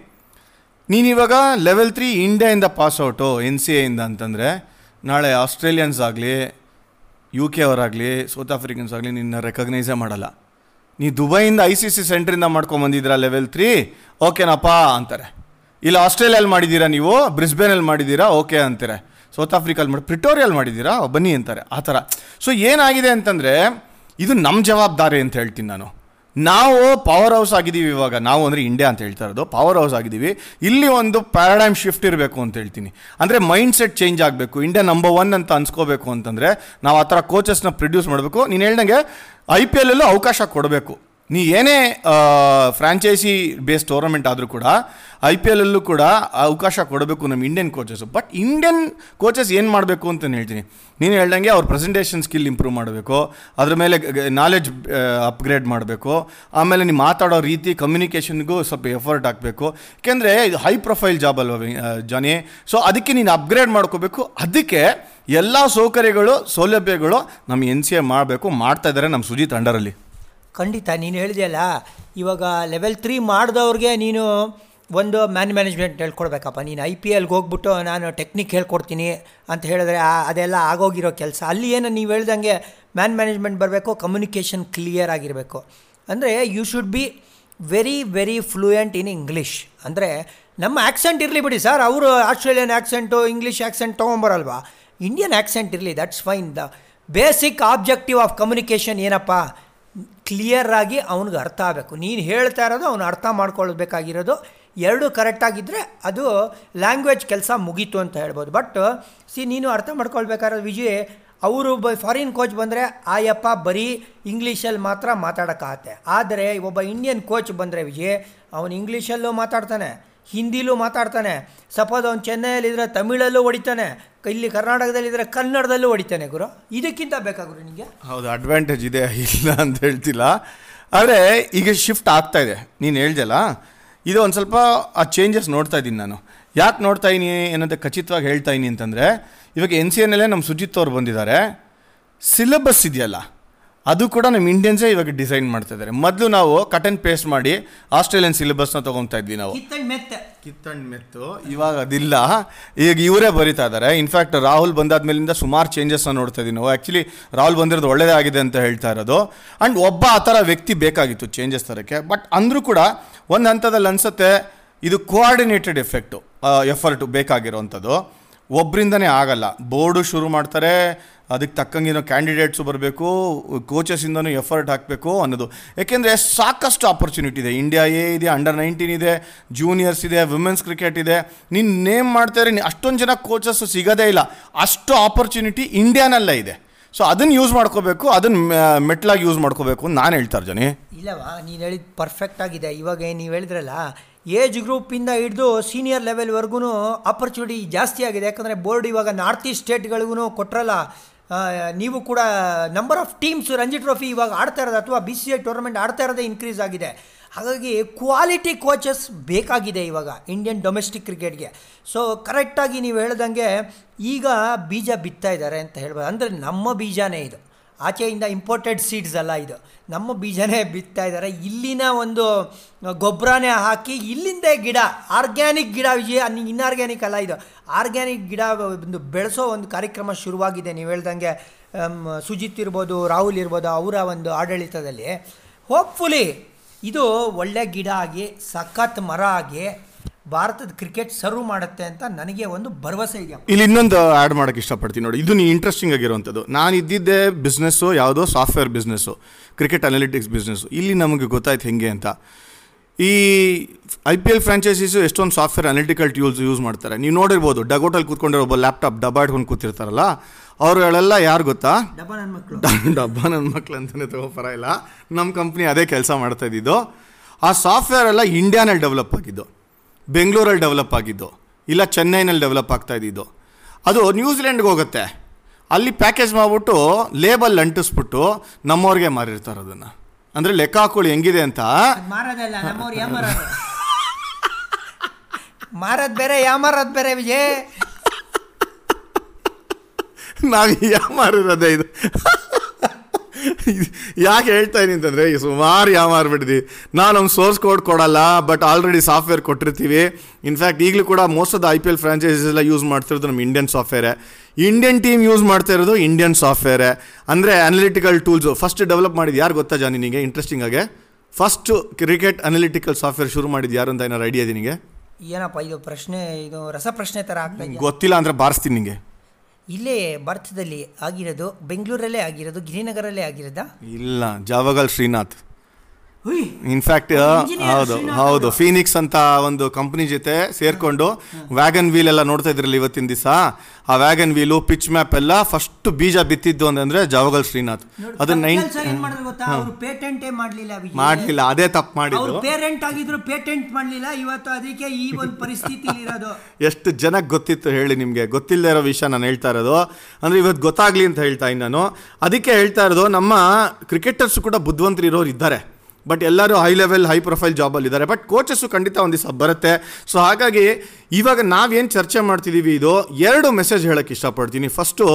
ನೀನಿವಾಗ ಲೆವೆಲ್ ತ್ರೀ ಇಂಡಿಯಾಯಿಂದ ಪಾಸ್ ಔಟು ಎನ್ ಸಿ ಎಯಿಂದ ಅಂತಂದರೆ, ನಾಳೆ ಆಸ್ಟ್ರೇಲಿಯನ್ಸ್ ಆಗಲಿ ಯು ಕೆ ಅವರಾಗಲಿ ಸೌತ್ ಆಫ್ರಿಕನ್ಸ್ ಆಗಲಿ ನಿನ್ನ ರೆಕಗ್ನೈಸೇ ಮಾಡಲ್ಲ. ನೀ ದುಬೈಯಿಂದ ಐ ಸಿ ಸಿ ಸೆಂಟ್ರಿಂದ ಮಾಡ್ಕೊಂಬಂದಿದ್ದೀರಾ ಲೆವೆಲ್ ತ್ರೀ ಓಕೆನಪ್ಪ ಅಂತಾರೆ. ಇಲ್ಲ ಆಸ್ಟ್ರೇಲಿಯಲ್ಲಿ ಮಾಡಿದ್ದೀರಾ ನೀವು? ಬ್ರಿಸ್ಬೇನಲ್ಲಿ ಮಾಡಿದ್ದೀರಾ? ಓಕೆ ಅಂತಾರೆ. ಸೌತ್ ಆಫ್ರಿಕಲ್ಲಿ ಮಾಡಿ, ಪ್ರಿಟೋರಿಯಲ್ ಮಾಡಿದ್ದೀರಾ? ಬನ್ನಿ ಅಂತಾರೆ. ಆ ಥರ. ಸೊ ಏನಾಗಿದೆ ಅಂತಂದರೆ, ಇದು ನಮ್ಮ ಜವಾಬ್ದಾರಿ ಅಂತ ಹೇಳ್ತೀನಿ ನಾನು. ನಾವು ಪವರ್ ಹೌಸ್ ಆಗಿದ್ದೀವಿ ಇವಾಗ. ನಾವು ಅಂದರೆ ಇಂಡಿಯಾ ಅಂತ ಹೇಳ್ತಾ ಇರೋದು. ಪವರ್ ಹೌಸ್ ಆಗಿದ್ದೀವಿ. ಇಲ್ಲಿ ಒಂದು ಪ್ಯಾರಾಡೈಮ್ ಶಿಫ್ಟ್ ಇರಬೇಕು ಅಂತ ಹೇಳ್ತೀನಿ. ಅಂದರೆ ಮೈಂಡ್ ಸೆಟ್ ಚೇಂಜ್ ಆಗಬೇಕು. ಇಂಡಿಯಾ ನಂಬರ್ ಒನ್ ಅಂತ ಅನ್ಸ್ಕೋಬೇಕು ಅಂತಂದರೆ, ನಾವು ಆ ಥರ ಕೋಚಸ್ನ ಪ್ರೊಡ್ಯೂಸ್ ಮಾಡಬೇಕು. ನೀನು ಹೇಳ್ದಂಗೆ ಐ ಪಿ ಎಲ್ಲಲ್ಲೂ ಅವಕಾಶ ಕೊಡಬೇಕು. ನೀ ಏನೇ ಫ್ರಾಂಚೈಸಿ ಬೇಸ್ ಟೂರ್ನಮೆಂಟ್ ಆದರೂ ಕೂಡ ಐ ಪಿ ಎಲ್ಲಲ್ಲೂ ಕೂಡ ಅವಕಾಶ ಕೊಡಬೇಕು ನಮ್ಮ Indian coaches but Indian coaches ಏನು ಮಾಡಬೇಕು ಅಂತ ಹೇಳ್ತೀನಿ. ನೀನು ಹೇಳ್ದಂಗೆ ಅವ್ರ ಪ್ರೆಸೆಂಟೇಷನ್ ಸ್ಕಿಲ್ ಇಂಪ್ರೂವ್ ಮಾಡಬೇಕು. ಅದ್ರ ಮೇಲೆ ನಾಲೆಡ್ಜ್ ಅಪ್ಗ್ರೇಡ್ ಮಾಡಬೇಕು. ಆಮೇಲೆ ನೀವು ಮಾತಾಡೋ ರೀತಿ ಕಮ್ಯುನಿಕೇಷನ್ಗೂ ಸ್ವಲ್ಪ ಎಫರ್ಟ್ ಹಾಕಬೇಕು. ಯಾಕೆಂದರೆ ಇದು ಹೈ ಪ್ರೊಫೈಲ್ ಜಾಬ್ ಅಲ್ವಾ ಜಾನಿ? ಸೊ ಅದಕ್ಕೆ ನೀನು ಅಪ್ಗ್ರೇಡ್ ಮಾಡ್ಕೋಬೇಕು. ಅದಕ್ಕೆ ಎಲ್ಲ ಸೌಕರ್ಯಗಳು, ಸೌಲಭ್ಯಗಳು ನಮ್ಮ ಎನ್ ಸಿ ಎ ಮಾಡಬೇಕು. ಮಾಡ್ತಾ ಇದ್ದಾರೆ ನಮ್ಮ ಸುಜಿತ್ ಅಂಡರಲ್ಲಿ ಖಂಡಿತ, ನೀನು ಹೇಳಿದೆಯಲ್ಲ ಇವಾಗ ಲೆವೆಲ್ ತ್ರೀ ಮಾಡಿದವ್ರಿಗೆ ನೀನು ಒಂದು ಮ್ಯಾನ್ ಮ್ಯಾನೇಜ್ಮೆಂಟ್ ಹೇಳ್ಕೊಡ್ಬೇಕಪ್ಪ. ನೀನು ಐ ಪಿ ಎಲ್ಗೆ ಹೋಗ್ಬಿಟ್ಟು ನಾನು ಟೆಕ್ನಿಕ್ ಹೇಳ್ಕೊಡ್ತೀನಿ ಅಂತ ಹೇಳಿದ್ರೆ ಅದೆಲ್ಲ ಆಗೋಗಿರೋ ಕೆಲಸ. ಅಲ್ಲಿ ಏನು ನೀವು ಹೇಳ್ದಂಗೆ ಮ್ಯಾನ್ ಮ್ಯಾನೇಜ್ಮೆಂಟ್ ಬರಬೇಕು ಕಮ್ಯುನಿಕೇಷನ್ ಕ್ಲಿಯರ್ ಆಗಿರಬೇಕು. ಅಂದರೆ you should be very very fluent in English ಅಂದರೆ ನಮ್ಮ ಆ್ಯಕ್ಸೆಂಟ್ ಇರಲಿ ಬಿಡಿ ಸರ್. ಅವರು ಆಸ್ಟ್ರೇಲಿಯನ್ ಆ್ಯಕ್ಸೆಂಟು ಇಂಗ್ಲೀಷ್ ಆ್ಯಕ್ಸೆಂಟ್ ತೊಗೊಂಬರಲ್ವಾ? ಇಂಡಿಯನ್ ಆ್ಯಕ್ಸೆಂಟ್ ಇರಲಿ that's fine the basic objective of communication ಏನಪ್ಪ? ಕ್ಲಿಯರ್ ಆಗಿ ಅವನಿಗೆ ಅರ್ಥ ಆಗಬೇಕು. ನೀನು ಹೇಳ್ತಾ ಇರೋದು, ಅವನು ಅರ್ಥ ಮಾಡ್ಕೊಳ್ಬೇಕಾಗಿರೋದು ಎರಡು ಕರೆಕ್ಟಾಗಿದ್ದರೆ ಅದು ಲ್ಯಾಂಗ್ವೇಜ್ ಕೆಲಸ ಮುಗೀತು ಅಂತ ಹೇಳ್ಬೋದು. ಬಟ್ ಸಿ ನೀನು ಅರ್ಥ ಮಾಡ್ಕೊಳ್ಬೇಕಾದ್ರೆ ವಿಜಯ್, ಅವರು ಬ ಫಾರಿನ್ ಕೋಚ್ ಬಂದರೆ ಆಯಪ್ಪ ಬರೀ ಇಂಗ್ಲೀಷಲ್ಲಿ ಮಾತ್ರ ಮಾತಾಡೋಕ್ಕಾಗತ್ತೆ. ಆದರೆ, ಒಬ್ಬ ಇಂಡಿಯನ್ ಕೋಚ್ ಬಂದರೆ ವಿಜಯ್, ಅವನು ಇಂಗ್ಲೀಷಲ್ಲೂ ಮಾತಾಡ್ತಾನೆ. ಹಿಂದಿಲೂ ಮಾತಾಡ್ತಾನೆ. ಸಪೋಸ್ ಅವ್ನು ಚೆನ್ನೈಯಲ್ಲಿದ್ದರೆ ತಮಿಳಲ್ಲೂ ಹೊಡಿತಾನೆ, ಇಲ್ಲಿ ಕರ್ನಾಟಕದಲ್ಲಿದ್ದರೆ ಕನ್ನಡದಲ್ಲೂ ಹೊಡಿತಾನೆ ಗುರು. ಇದಕ್ಕಿಂತ ಬೇಕಾ ಗುರು ನಿಮಗೆ ಹೌದು ಅಡ್ವಾಂಟೇಜ್ ಇದೆ, ಇಲ್ಲ ಅಂತ ಹೇಳ್ತಿಲ್ಲ. ಆದರೆ ಈಗ ಶಿಫ್ಟ್ ಆಗ್ತಾ ಇದೆ. ನೀನು ಹೇಳ್ದಲ್ಲ, ಇದು ಒಂದು ಸ್ವಲ್ಪ ಆ ಚೇಂಜಸ್ ನೋಡ್ತಾ ಇದ್ದೀನಿ ನಾನು. ಯಾಕೆ ನೋಡ್ತಾ ಇದ್ದೀನಿ ಏನಂತ ಖಚಿತವಾಗಿ ಹೇಳ್ತಾ ಇದ್ದೀನಿ ಅಂತಂದರೆ, ಇವಾಗ ಎನ್ ಸಿ ಎನ್ನಲ್ಲೇ ನಮ್ಮ ಸುಜಿತ್ ಅವ್ರು ಬಂದಿದ್ದಾರೆ. ಸಿಲೆಬಸ್ ಇದೆಯಲ್ಲ ಅದು ಕೂಡ ನಮ್ಮ ಇಂಡಿಯನ್ಸೇ ಇವಾಗ ಡಿಸೈನ್ ಮಾಡ್ತಾ ಇದ್ದಾರೆ ಮೊದಲು ನಾವು ಕಟ್ ಅಂಡ್ ಪೇಸ್ಟ್ ಮಾಡಿ ಆಸ್ಟ್ರೇಲಿಯನ್ ಸಿಲೆಬಸ್ನ ತೊಗೊತಾ ಇದ್ವಿ ನಾವು. ಕಿತ್ತಂಡ್ ಮೆತ್ತೆ. ಇವಾಗ ಅದಿಲ್ಲ. ಈಗ ಇವರೇ ಬರಿತಾ ಇದ್ದಾರೆ ಇನ್ಫ್ಯಾಕ್ಟ್ ರಾಹುಲ್ ಬಂದಾದ್ಮೇಲಿಂದ ಸುಮಾರು ಚೇಂಜಸ್ನ ನೋಡ್ತಾ ಇದ್ದೀವಿ ನಾವು. ಆ್ಯಕ್ಚುಲಿ ರಾಹುಲ್ ಬಂದಿರೋದು ಒಳ್ಳೇದೇ ಆಗಿದೆ ಅಂತ ಹೇಳ್ತಾ ಇರೋದು. ಆ್ಯಂಡ್ ಒಬ್ಬ ಆ ಥರ ವ್ಯಕ್ತಿ ಬೇಕಾಗಿತ್ತು ಚೇಂಜಸ್ ತರೋಕ್ಕೆ. ಬಟ್ ಅಂದರೂ ಕೂಡ ಒಂದು ಹಂತದಲ್ಲಿ ಅನ್ಸುತ್ತೆ ಇದು ಕೋಆರ್ಡಿನೇಟೆಡ್ ಎಫೆಕ್ಟು ಎಫರ್ಟು ಬೇಕಾಗಿರೋವಂಥದ್ದು ಒಬ್ಬರಿಂದನೇ ಆಗಲ್ಲ. ಬೋರ್ಡು ಶುರು ಮಾಡ್ತಾರೆ, ಅದಕ್ಕೆ ತಕ್ಕಂಗಿನ ಕ್ಯಾಂಡಿಡೇಟ್ಸು ಬರಬೇಕು ಕೋಚಸ್ಸಿಂದನೂ ಎಫರ್ಟ್ ಹಾಕಬೇಕು ಅನ್ನೋದು. ಏಕೆಂದರೆ ಸಾಕಷ್ಟು ಆಪರ್ಚುನಿಟಿ ಇದೆ. ಇಂಡಿಯಾ ಎ ಇದೆ ಅಂಡರ್ ನೈನ್ಟೀನ್ ಇದೆ ಜೂನಿಯರ್ಸ್ ಇದೆ ವುಮೆನ್ಸ್ ಕ್ರಿಕೆಟ್ ಇದೆ. ನೀನು ನೇಮ್ ಮಾಡ್ತಾರೆ ಅಷ್ಟೊಂದು ಜನ ಕೋಚಸ್ ಸಿಗೋದೇ ಇಲ್ಲ. ಅಷ್ಟು ಆಪರ್ಚುನಿಟಿ ಇಂಡಿಯಾನಲ್ಲೇ ಇದೆ. ಸೊ ಅದನ್ನು ಯೂಸ್ ಮಾಡ್ಕೋಬೇಕು, ಅದನ್ನು ಮೆಟ್ಲಾಗಿ ಯೂಸ್ ಮಾಡ್ಕೋಬೇಕು ನಾನು ಹೇಳ್ತಾರೆ ಜನ. ಇಲ್ಲವಾ, ನೀನು ಹೇಳಿದ ಪರ್ಫೆಕ್ಟ್ ಆಗಿದೆ. ಇವಾಗ ನೀವು ಹೇಳಿದ್ರಲ್ಲ ಏಜ್ ಗ್ರೂಪಿಂದ ಹಿಡಿದು ಸೀನಿಯರ್ ಲೆವೆಲ್ವರೆಗೂ ಆಪರ್ಚುನಿಟಿ ಜಾಸ್ತಿ ಆಗಿದೆ. ಯಾಕಂದರೆ ಬೋರ್ಡ್ ಇವಾಗ ನಾರ್ತ್ ಈಸ್ಟ್ ಸ್ಟೇಟ್ಗಳಿಗೂ ಕೊಟ್ಟರಲ್ಲ ನೀವು ಕೂಡ number of teams Ranji trophy ಇವಾಗ ಆಡ್ತಾ ಇರೋದು ಅಥವಾ ಬಿ ಸಿ ಐ ಟೂರ್ನಮೆಂಟ್ ಆಡ್ತಾ ಇರೋದೇ ಇನ್ಕ್ರೀಸ್ ಆಗಿದೆ. ಹಾಗಾಗಿ ಕ್ವಾಲಿಟಿ ಕೋಚಸ್ ಬೇಕಾಗಿದೆ ಇವಾಗ ಇಂಡಿಯನ್ ಡೊಮೆಸ್ಟಿಕ್ ಕ್ರಿಕೆಟ್ಗೆ ಸೊ ಕರೆಕ್ಟಾಗಿ ನೀವು ಹೇಳ್ದಂಗೆ ಈಗ ಬೀಜ ಬಿತ್ತಾ ಇದ್ದಾರೆ ಅಂತ ಹೇಳ್ಬೋದು. ಅಂದರೆ ನಮ್ಮ ಬೀಜನೇ ಇದು. ಆಚೆಯಿಂದ ಇಂಪೋರ್ಟೆಡ್ ಸೀಡ್ಸ್ ಅಲ್ಲ ಇದು. ನಮ್ಮ ಬೀಜನೇ ಬಿತ್ತಾ ಇದ್ದಾರೆ ಇಲ್ಲಿನ ಒಂದು ಗೊಬ್ಬರನೇ ಹಾಕಿ ಇಲ್ಲಿಂದೇ ಗಿಡ ಆರ್ಗ್ಯಾನಿಕ್ ಗಿಡ ವಿಜಯ ಇನ್ಆರ್ಗ್ಯಾನಿಕ್ ಅಲ್ಲ ಇದು. ಆರ್ಗ್ಯಾನಿಕ್ ಗಿಡ ಒಂದು ಬೆಳೆಸೋ ಒಂದು ಕಾರ್ಯಕ್ರಮ ಶುರುವಾಗಿದೆ. ನೀವು ಹೇಳ್ದಂಗೆ ಸುಜಿತ್ ಇರ್ಬೋದು, ರಾಹುಲ್ ಇರ್ಬೋದು, ಅವರ ಒಂದು ಆಡಳಿತದಲ್ಲಿ. ಹೋಪ್ಫುಲಿ ಇದು ಒಳ್ಳೆ ಗಿಡ ಆಗಿ, ಸಖತ್ ಮರ ಆಗಿ ಭಾರತದ ಕ್ರಿಕೆಟ್ ಸರ್ವ್ ಮಾಡುತ್ತೆ ಅಂತ ನನಗೆ ಒಂದು ಭರವಸೆ ಇದೆ. ಇಲ್ಲಿ ಇನ್ನೊಂದು ಆ್ಯಡ್ ಮಾಡೋಕ್ಕೆ ಇಷ್ಟಪಡ್ತೀನಿ ನೋಡಿ ಇದು ನೀ ಇಂಟ್ರೆಸ್ಟಿಂಗ್ ಆಗಿರುವಂಥದ್ದು. ನಾನು ಇದ್ದಿದ್ದೆ ಬಿಸ್ನೆಸ್ಸು ಯಾವುದೋ software business cricket analytics business ಇಲ್ಲಿ ನಮಗೆ ಗೊತ್ತಾಯ್ತು ಹೆಂಗೆ ಅಂತ. ಈ ಐ ಪಿ ಎಲ್ ಫ್ರಾಂಚೈಸೀಸು ಎಷ್ಟೊಂದು ಸಾಫ್ಟ್ವೇರ್ ಅನಾಲಿಟಿಕಲ್ ಟ್ಯೂಲ್ಸ್ ಯೂಸ್ ಮಾಡ್ತಾರೆ. ನೀವು ನೋಡಿರ್ಬೋದು ಡಗೋಟಲ್ಲಿ ಕೂತ್ಕೊಂಡಿರೋ ಒಬ್ಬ ಲ್ಯಾಪ್ಟಾಪ್ ಡಬ್ಬ ಇಟ್ಕೊಂಡು ಕೂತಿರ್ತಾರಲ್ಲ ಅವರುಗಳೆಲ್ಲ ಯಾರು ಗೊತ್ತಾ? ಡಬ್ಬ ನನ್ನ ಮಕ್ಳು. ಅಂತಲೇ ತಗೋ ಪರ ಇಲ್ಲ ನಮ್ಮ ಕಂಪ್ನಿ ಅದೇ ಕೆಲಸ ಮಾಡ್ತಾ ಇದ್ದಿದ್ದು. ಆ ಸಾಫ್ಟ್ವೇರ್ ಎಲ್ಲ ಇಂಡಿಯಾನಲ್ಲಿ ಡೆವಲಪ್ ಆಗಿದ್ದು. ಬೆಂಗಳೂರಲ್ಲಿ ಡೆವಲಪ್ ಆಗಿದ್ದು ಇಲ್ಲ ಚೆನ್ನೈನಲ್ಲಿ ಡೆವಲಪ್ ಆಗ್ತಾ ಇದ್ದಿದ್ದು. ಅದು ನ್ಯೂಜಿಲೆಂಡ್ಗೆ ಹೋಗುತ್ತೆ. ಅಲ್ಲಿ ಪ್ಯಾಕೇಜ್ ಮಾಡಿಬಿಟ್ಟು ಲೇಬಲ್ ಅಂಟಿಸ್ಬಿಟ್ಟು ನಮ್ಮವ್ರಿಗೆ ಮಾರಿರ್ತಾರೆ ಅದನ್ನು. ಅಂದರೆ ಲೆಕ್ಕ ಹಾಕೊಳ್ಳಿ ಹೆಂಗಿದೆ ಅಂತ. ಮಾರದ್ ಬೇರೆ ಯಾಮಾರದ್ ಬೇರೆ ವಿಜಯ್? ನಾವು ಯಾಮಾರಿರೋದೇ ಇದು? ಯಾಕೆ ಹೇಳ್ತಾ ಇದೀನಿ ಅಂತಂದರೆ ಸುಮಾರು ಸುಮಾರು ಯಾಮಾರ್ಬಿಟ್ಟಿದ್ವಿ ನಾನು ಅವ್ನು ಸೋರ್ಸ್ ಕೋಡ್ ಕೊಡಲ್ಲ ಬಟ್ ಆಲ್ರೆಡಿ ಸಾಫ್ಟ್ವೇರ್ ಕೊಟ್ಟಿರ್ತೀವಿ. ಇನ್ಫ್ಯಾಕ್ಟ್ ಈಗಲೂ ಕೂಡ most of the I P L franchises ಎಲ್ಲ ಯೂಸ್ ಮಾಡ್ತಿರೋದು ನಮ್ಮ ಇಂಡಿಯನ್ ಸಾಫ್ಟ್ವೇರೇ ಇಂಡಿಯನ್ ಟೀಮ್ ಯೂಸ್ ಮಾಡ್ತಾ ಇರೋದು ಇಂಡಿಯನ್ ಸಾಫ್ಟ್ವೇರೇ ಅಂದರೆ ಅನಲಿಟಿಕಲ್ ಟೂಲ್ಸು ಫಸ್ಟ್ ಡೆವಲಪ್ ಮಾಡಿದ್ದು ಯಾರು ಗೊತ್ತಾ ಜಾನಿ ನಿಮಗೆ ಇಂಟ್ರೆಸ್ಟಿಂಗ್ ಆಗಿ. ಫಸ್ಟ್ ಕ್ರಿಕೆಟ್ ಅನಲಿಟಿಕಲ್ ಸಾಫ್ಟ್ವೇರ್ ಶುರು ಮಾಡಿದ್ದು ಯಾರು ಅಂತ ಏನಾರು ಐಡಿಯಾ ಇದೆ ನಿನಗೆ ಏನಪ್ಪ ಇದು ಪ್ರಶ್ನೆ ಇದು ರಸಪ್ರಶ್ನೆ ಥರ ಆಗ್ತಾ ಗೊತ್ತಿಲ್ಲ ಅಂದರೆ ಬಾರಿಸ್ತೀನಿ ನಿಮಗೆ ಇಲ್ಲೇ ಭಾರತದಲ್ಲಿ ಆಗಿರೋದು ಬೆಂಗಳೂರಲ್ಲೇ ಆಗಿರೋದು ಗಿರಿನಗರಲ್ಲೇ ಆಗಿರೋದಾ? ಇಲ್ಲ ಜಾವಗಲ್ ಶ್ರೀನಾಥ್. ಇನ್ಫ್ಯಾಕ್ಟ್ ಹೌದು ಹೌದು. ಫೀನಿಕ್ಸ್ ಅಂತ ಒಂದು ಕಂಪ್ನಿ ಜೊತೆ ಸೇರ್ಕೊಂಡು ವ್ಯಾಗನ್ ವೀಲ್ ಎಲ್ಲ ನೋಡ್ತಾ ಇದ್ರಲ್ಲ ಇವತ್ತಿನ ದಿವಸ. ಆ ವ್ಯಾಗನ್ ವೀಲು ಪಿಚ್ ಮ್ಯಾಪ್ ಎಲ್ಲ ಫಸ್ಟ್ ಬೀಜ ಬಿತ್ತಿದ್ದು ಅಂತಂದ್ರೆ ಜಾವಗಲ್ ಶ್ರೀನಾಥ್. ಅದು ಮಾಡ್ಲಿಲ್ಲ ಅದೇ ತಪ್ಪು ಮಾಡಿದ್ರು. ಪೇರೆಂಟ್ ಆಗಿದ್ರು ಪೇಟೆಂಟ್ ಮಾಡಲಿಲ್ಲ ಇವತ್ತು ಅದಕ್ಕೆ ಈ ಒಂದು ಪರಿಸ್ಥಿತಿ ಇರೋದು. ಎಷ್ಟು ಜನಕ್ಕೆ ಗೊತ್ತಿತ್ತು ಹೇಳಿ ನಿಮಗೆ? ಗೊತ್ತಿಲ್ಲದೆ ಇರೋ ವಿಷಯ ನಾನು ಹೇಳ್ತಾ ಇರೋದು. ಅಂದ್ರೆ ಇವತ್ತು ಗೊತ್ತಾಗ್ಲಿ ಅಂತ ಹೇಳ್ತಾ ಇದ್ದೀನಿ ನಾನು. ಅದಕ್ಕೆ ಹೇಳ್ತಾ ಇರೋದು ನಮ್ಮ ಕ್ರಿಕೆಟರ್ಸ್ ಕೂಡ ಬುದ್ಧಿವಂತರು ಇರೋರು ಇದ್ದಾರೆ. ಬಟ್ ಎಲ್ಲರೂ ಹೈ ಲೆವೆಲ್ ಹೈ ಪ್ರೊಫೈಲ್ ಜಾಬಲ್ಲಿ ಇದ್ದಾರೆ. ಬಟ್ ಕೋಚಸ್ಸು ಖಂಡಿತ ಒಂದು ದಿವಸ ಬರುತ್ತೆ. ಸೊ ಹಾಗಾಗಿ ಇವಾಗ ನಾವೇನು ಚರ್ಚೆ ಮಾಡ್ತಿದ್ದೀವಿ ಇದು ಎರಡು ಮೆಸೇಜ್ ಹೇಳೋಕ್ಕೆ ಇಷ್ಟಪಡ್ತೀನಿ. ಫಸ್ಟು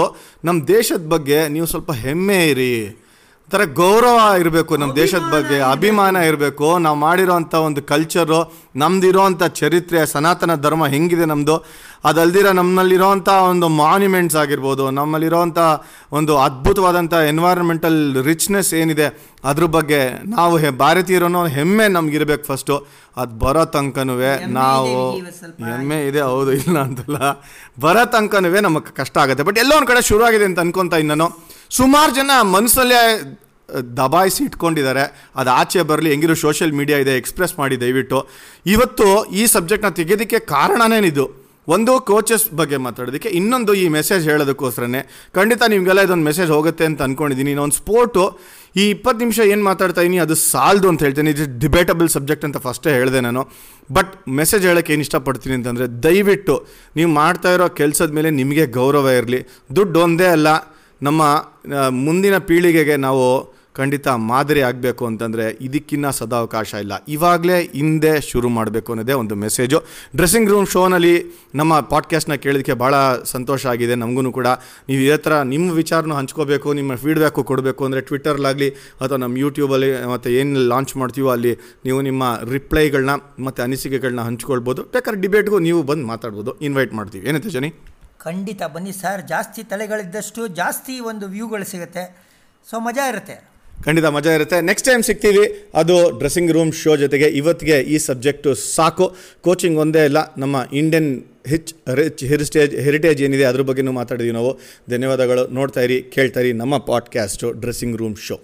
ನಮ್ಮ ದೇಶದ ಬಗ್ಗೆ ನೀವು ಸ್ವಲ್ಪ ಹೆಮ್ಮೆ ಇರಿ. ಥರ ಗೌರವ ಇರಬೇಕು ನಮ್ಮ ದೇಶದ ಬಗ್ಗೆ ಅಭಿಮಾನ ಇರಬೇಕು. ನಾವು ಮಾಡಿರೋಂಥ ಒಂದು ಕಲ್ಚರು ನಮ್ದಿರೋಂಥ ಚರಿತ್ರೆ ಸನಾತನ ಧರ್ಮ ಹೆಂಗಿದೆ ನಮ್ಮದು ಅದಲ್ದಿರ ನಮ್ಮಲ್ಲಿರೋಂಥ ಒಂದು ಮಾನ್ಯುಮೆಂಟ್ಸ್ ಆಗಿರ್ಬೋದು ನಮ್ಮಲ್ಲಿರೋಂಥ ಒಂದು ಅದ್ಭುತವಾದಂಥ ಎನ್ವೈರನ್ಮೆಂಟಲ್ ರಿಚ್ನೆಸ್ ಏನಿದೆ ಅದ್ರ ಬಗ್ಗೆ ನಾವು ಹೆ ಭಾರತೀಯರನ್ನೋ ಹೆಮ್ಮೆ ನಮಗಿರ್ಬೇಕು ಫಸ್ಟು ಅದು ಬರೋ ತನಕನೂ ನಾವು. ಹೆಮ್ಮೆ ಇದೆ ಹೌದು ಇಲ್ಲ ಅಂತಲ್ಲ. ಬರೋ ತನಕನೂ ನಮಗೆ ಕಷ್ಟ ಆಗುತ್ತೆ. ಬಟ್ ಎಲ್ಲೋ ಒಂದು ಕಡೆ ಶುರು ಆಗಿದೆ ಅಂತ ಅನ್ಕೊತಾ ಇನ್ನು ನಾನು. ಸುಮಾರು ಜನ ಮನಸ್ಸಲ್ಲೇ ದಬಾಯಿಸಿ ಇಟ್ಕೊಂಡಿದ್ದಾರೆ. ಅದು ಆಚೆ ಬರಲಿ ಹೆಂಗಿರೋ ಸೋಷಿಯಲ್ ಮೀಡಿಯಾ ಇದೆ ಎಕ್ಸ್ಪ್ರೆಸ್ ಮಾಡಿ ದಯವಿಟ್ಟು. ಇವತ್ತು ಈ ಸಬ್ಜೆಕ್ಟ್ನ ತೆಗೆಯೋದಕ್ಕೆ ಕಾರಣನೇನಿದು ಒಂದು ಕೋಚಸ್ ಬಗ್ಗೆ ಮಾತಾಡೋದಕ್ಕೆ, ಇನ್ನೊಂದು ಈ ಮೆಸೇಜ್ ಹೇಳೋದಕ್ಕೋಸ್ಕರನೇ. ಖಂಡಿತ ನಿಮಗೆಲ್ಲ ಇದೊಂದು ಮೆಸೇಜ್ ಹೋಗುತ್ತೆ ಅಂತ ಅಂದ್ಕೊಂಡಿದ್ದೀನಿ ಇನ್ನೊಂದು ಸ್ಪೋರ್ಟು ಈ ಇಪ್ಪತ್ತು ನಿಮಿಷ ಏನು ಮಾತಾಡ್ತಾ ಇದೀನಿ, ಅದು ಸಾಲದು ಅಂತ ಹೇಳ್ತೀನಿ. ಇದು ಡಿಬೇಟಬಲ್ ಸಬ್ಜೆಕ್ಟ್ ಅಂತ ಫಸ್ಟೇ ಹೇಳಿದೆ ನಾನು. ಬಟ್ ಮೆಸೇಜ್ ಹೇಳೋಕ್ಕೆ ಏನು ಇಷ್ಟಪಡ್ತೀನಿ ಅಂತಂದರೆ, ದಯವಿಟ್ಟು, ನೀವು ಮಾಡ್ತಾ ಇರೋ ಕೆಲಸದ ಮೇಲೆ ನಿಮಗೆ ಗೌರವ ಇರಲಿ. ದುಡ್ಡು ಒಂದೇ ಅಲ್ಲ ನಮ್ಮ ಮುಂದಿನ ಪೀಳಿಗೆಗೆ ನಾವು ಖಂಡಿತ ಮಾದರಿ ಆಗಬೇಕು ಅಂತಂದರೆ ಇದಕ್ಕಿನ್ನ ಸದಾವಕಾಶ ಇಲ್ಲ. ಇವಾಗಲೇ ಹಿಂದೆ ಶುರು ಮಾಡಬೇಕು ಅನ್ನೋದೇ ಒಂದು ಮೆಸೇಜು ಡ್ರೆಸ್ಸಿಂಗ್ ರೂಮ್ ಶೋನಲ್ಲಿ ನಮ್ಮ ಪಾಡ್ಕಾಸ್ಟ್ನ ಕೇಳೋದಕ್ಕೆ ಭಾಳ ಸಂತೋಷ ಆಗಿದೆ. ನಮಗೂ ಕೂಡ ನೀವು ಇದೇ ಥರ ನಿಮ್ಮ ವಿಚಾರನೂ ಹಂಚ್ಕೋಬೇಕು, ನಿಮ್ಮ ಫೀಡ್ಬ್ಯಾಕು ಕೊಡಬೇಕು ಅಂದರೆ ಟ್ವಿಟರ್ಲಾಗಲಿ ಅಥವಾ ನಮ್ಮ ಯೂಟ್ಯೂಬಲ್ಲಿ ಮತ್ತು ಏನು ಲಾಂಚ್ ಮಾಡ್ತೀವೋ ಅಲ್ಲಿ ನೀವು ನಿಮ್ಮ ರಿಪ್ಲೈಗಳನ್ನ ಮತ್ತು ಅನಿಸಿಕೆಗಳನ್ನ ಹಂಚ್ಕೊಳ್ಬೋದು. ಬೇಕಾದ್ರೆ ಡಿಬೇಟ್ಗೂ ನೀವು ಬಂದು ಮಾತಾಡ್ಬೋದು. ಇನ್ವೈಟ್ ಮಾಡ್ತೀವಿ. ಏನಂತೆ ಜನಿ ಖಂಡಿತ ಬನ್ನಿ ಸರ್. ಜಾಸ್ತಿ ತಲೆಗಳಿದ್ದಷ್ಟು ಜಾಸ್ತಿ ಒಂದು ವ್ಯೂಗಳು ಸಿಗುತ್ತೆ. ಸೊ ಮಜಾ ಇರುತ್ತೆ. ಖಂಡಿತ ಮಜಾ ಇರುತ್ತೆ. ನೆಕ್ಸ್ಟ್ ಟೈಮ್ ಸಿಗ್ತೀವಿ. ಅದು ಡ್ರೆಸ್ಸಿಂಗ್ ರೂಮ್ ಶೋ ಜೊತೆಗೆ ಇವತ್ತಿಗೆ ಈ ಸಬ್ಜೆಕ್ಟು ಸಾಕು. ಕೋಚಿಂಗ್ ಒಂದೇ ಇಲ್ಲ ನಮ್ಮ ಇಂಡಿಯನ್ ಹಿಚ್ ರಿಚ್ ಹೆರಿಟೇಜ್ ಹೆರಿಟೇಜ್ ಏನಿದೆ ಅದ್ರ ಬಗ್ಗೆನೂ ಮಾತಾಡಿದ್ವಿ ನಾವು. ಧನ್ಯವಾದಗಳು. ನೋಡ್ತಾ ಇರಿ, ಕೇಳ್ತಾ ಇರಿ ನಮ್ಮ ಪಾಡ್ಕ್ಯಾಸ್ಟು ಡ್ರೆಸ್ಸಿಂಗ್ ರೂಮ್ ಶೋ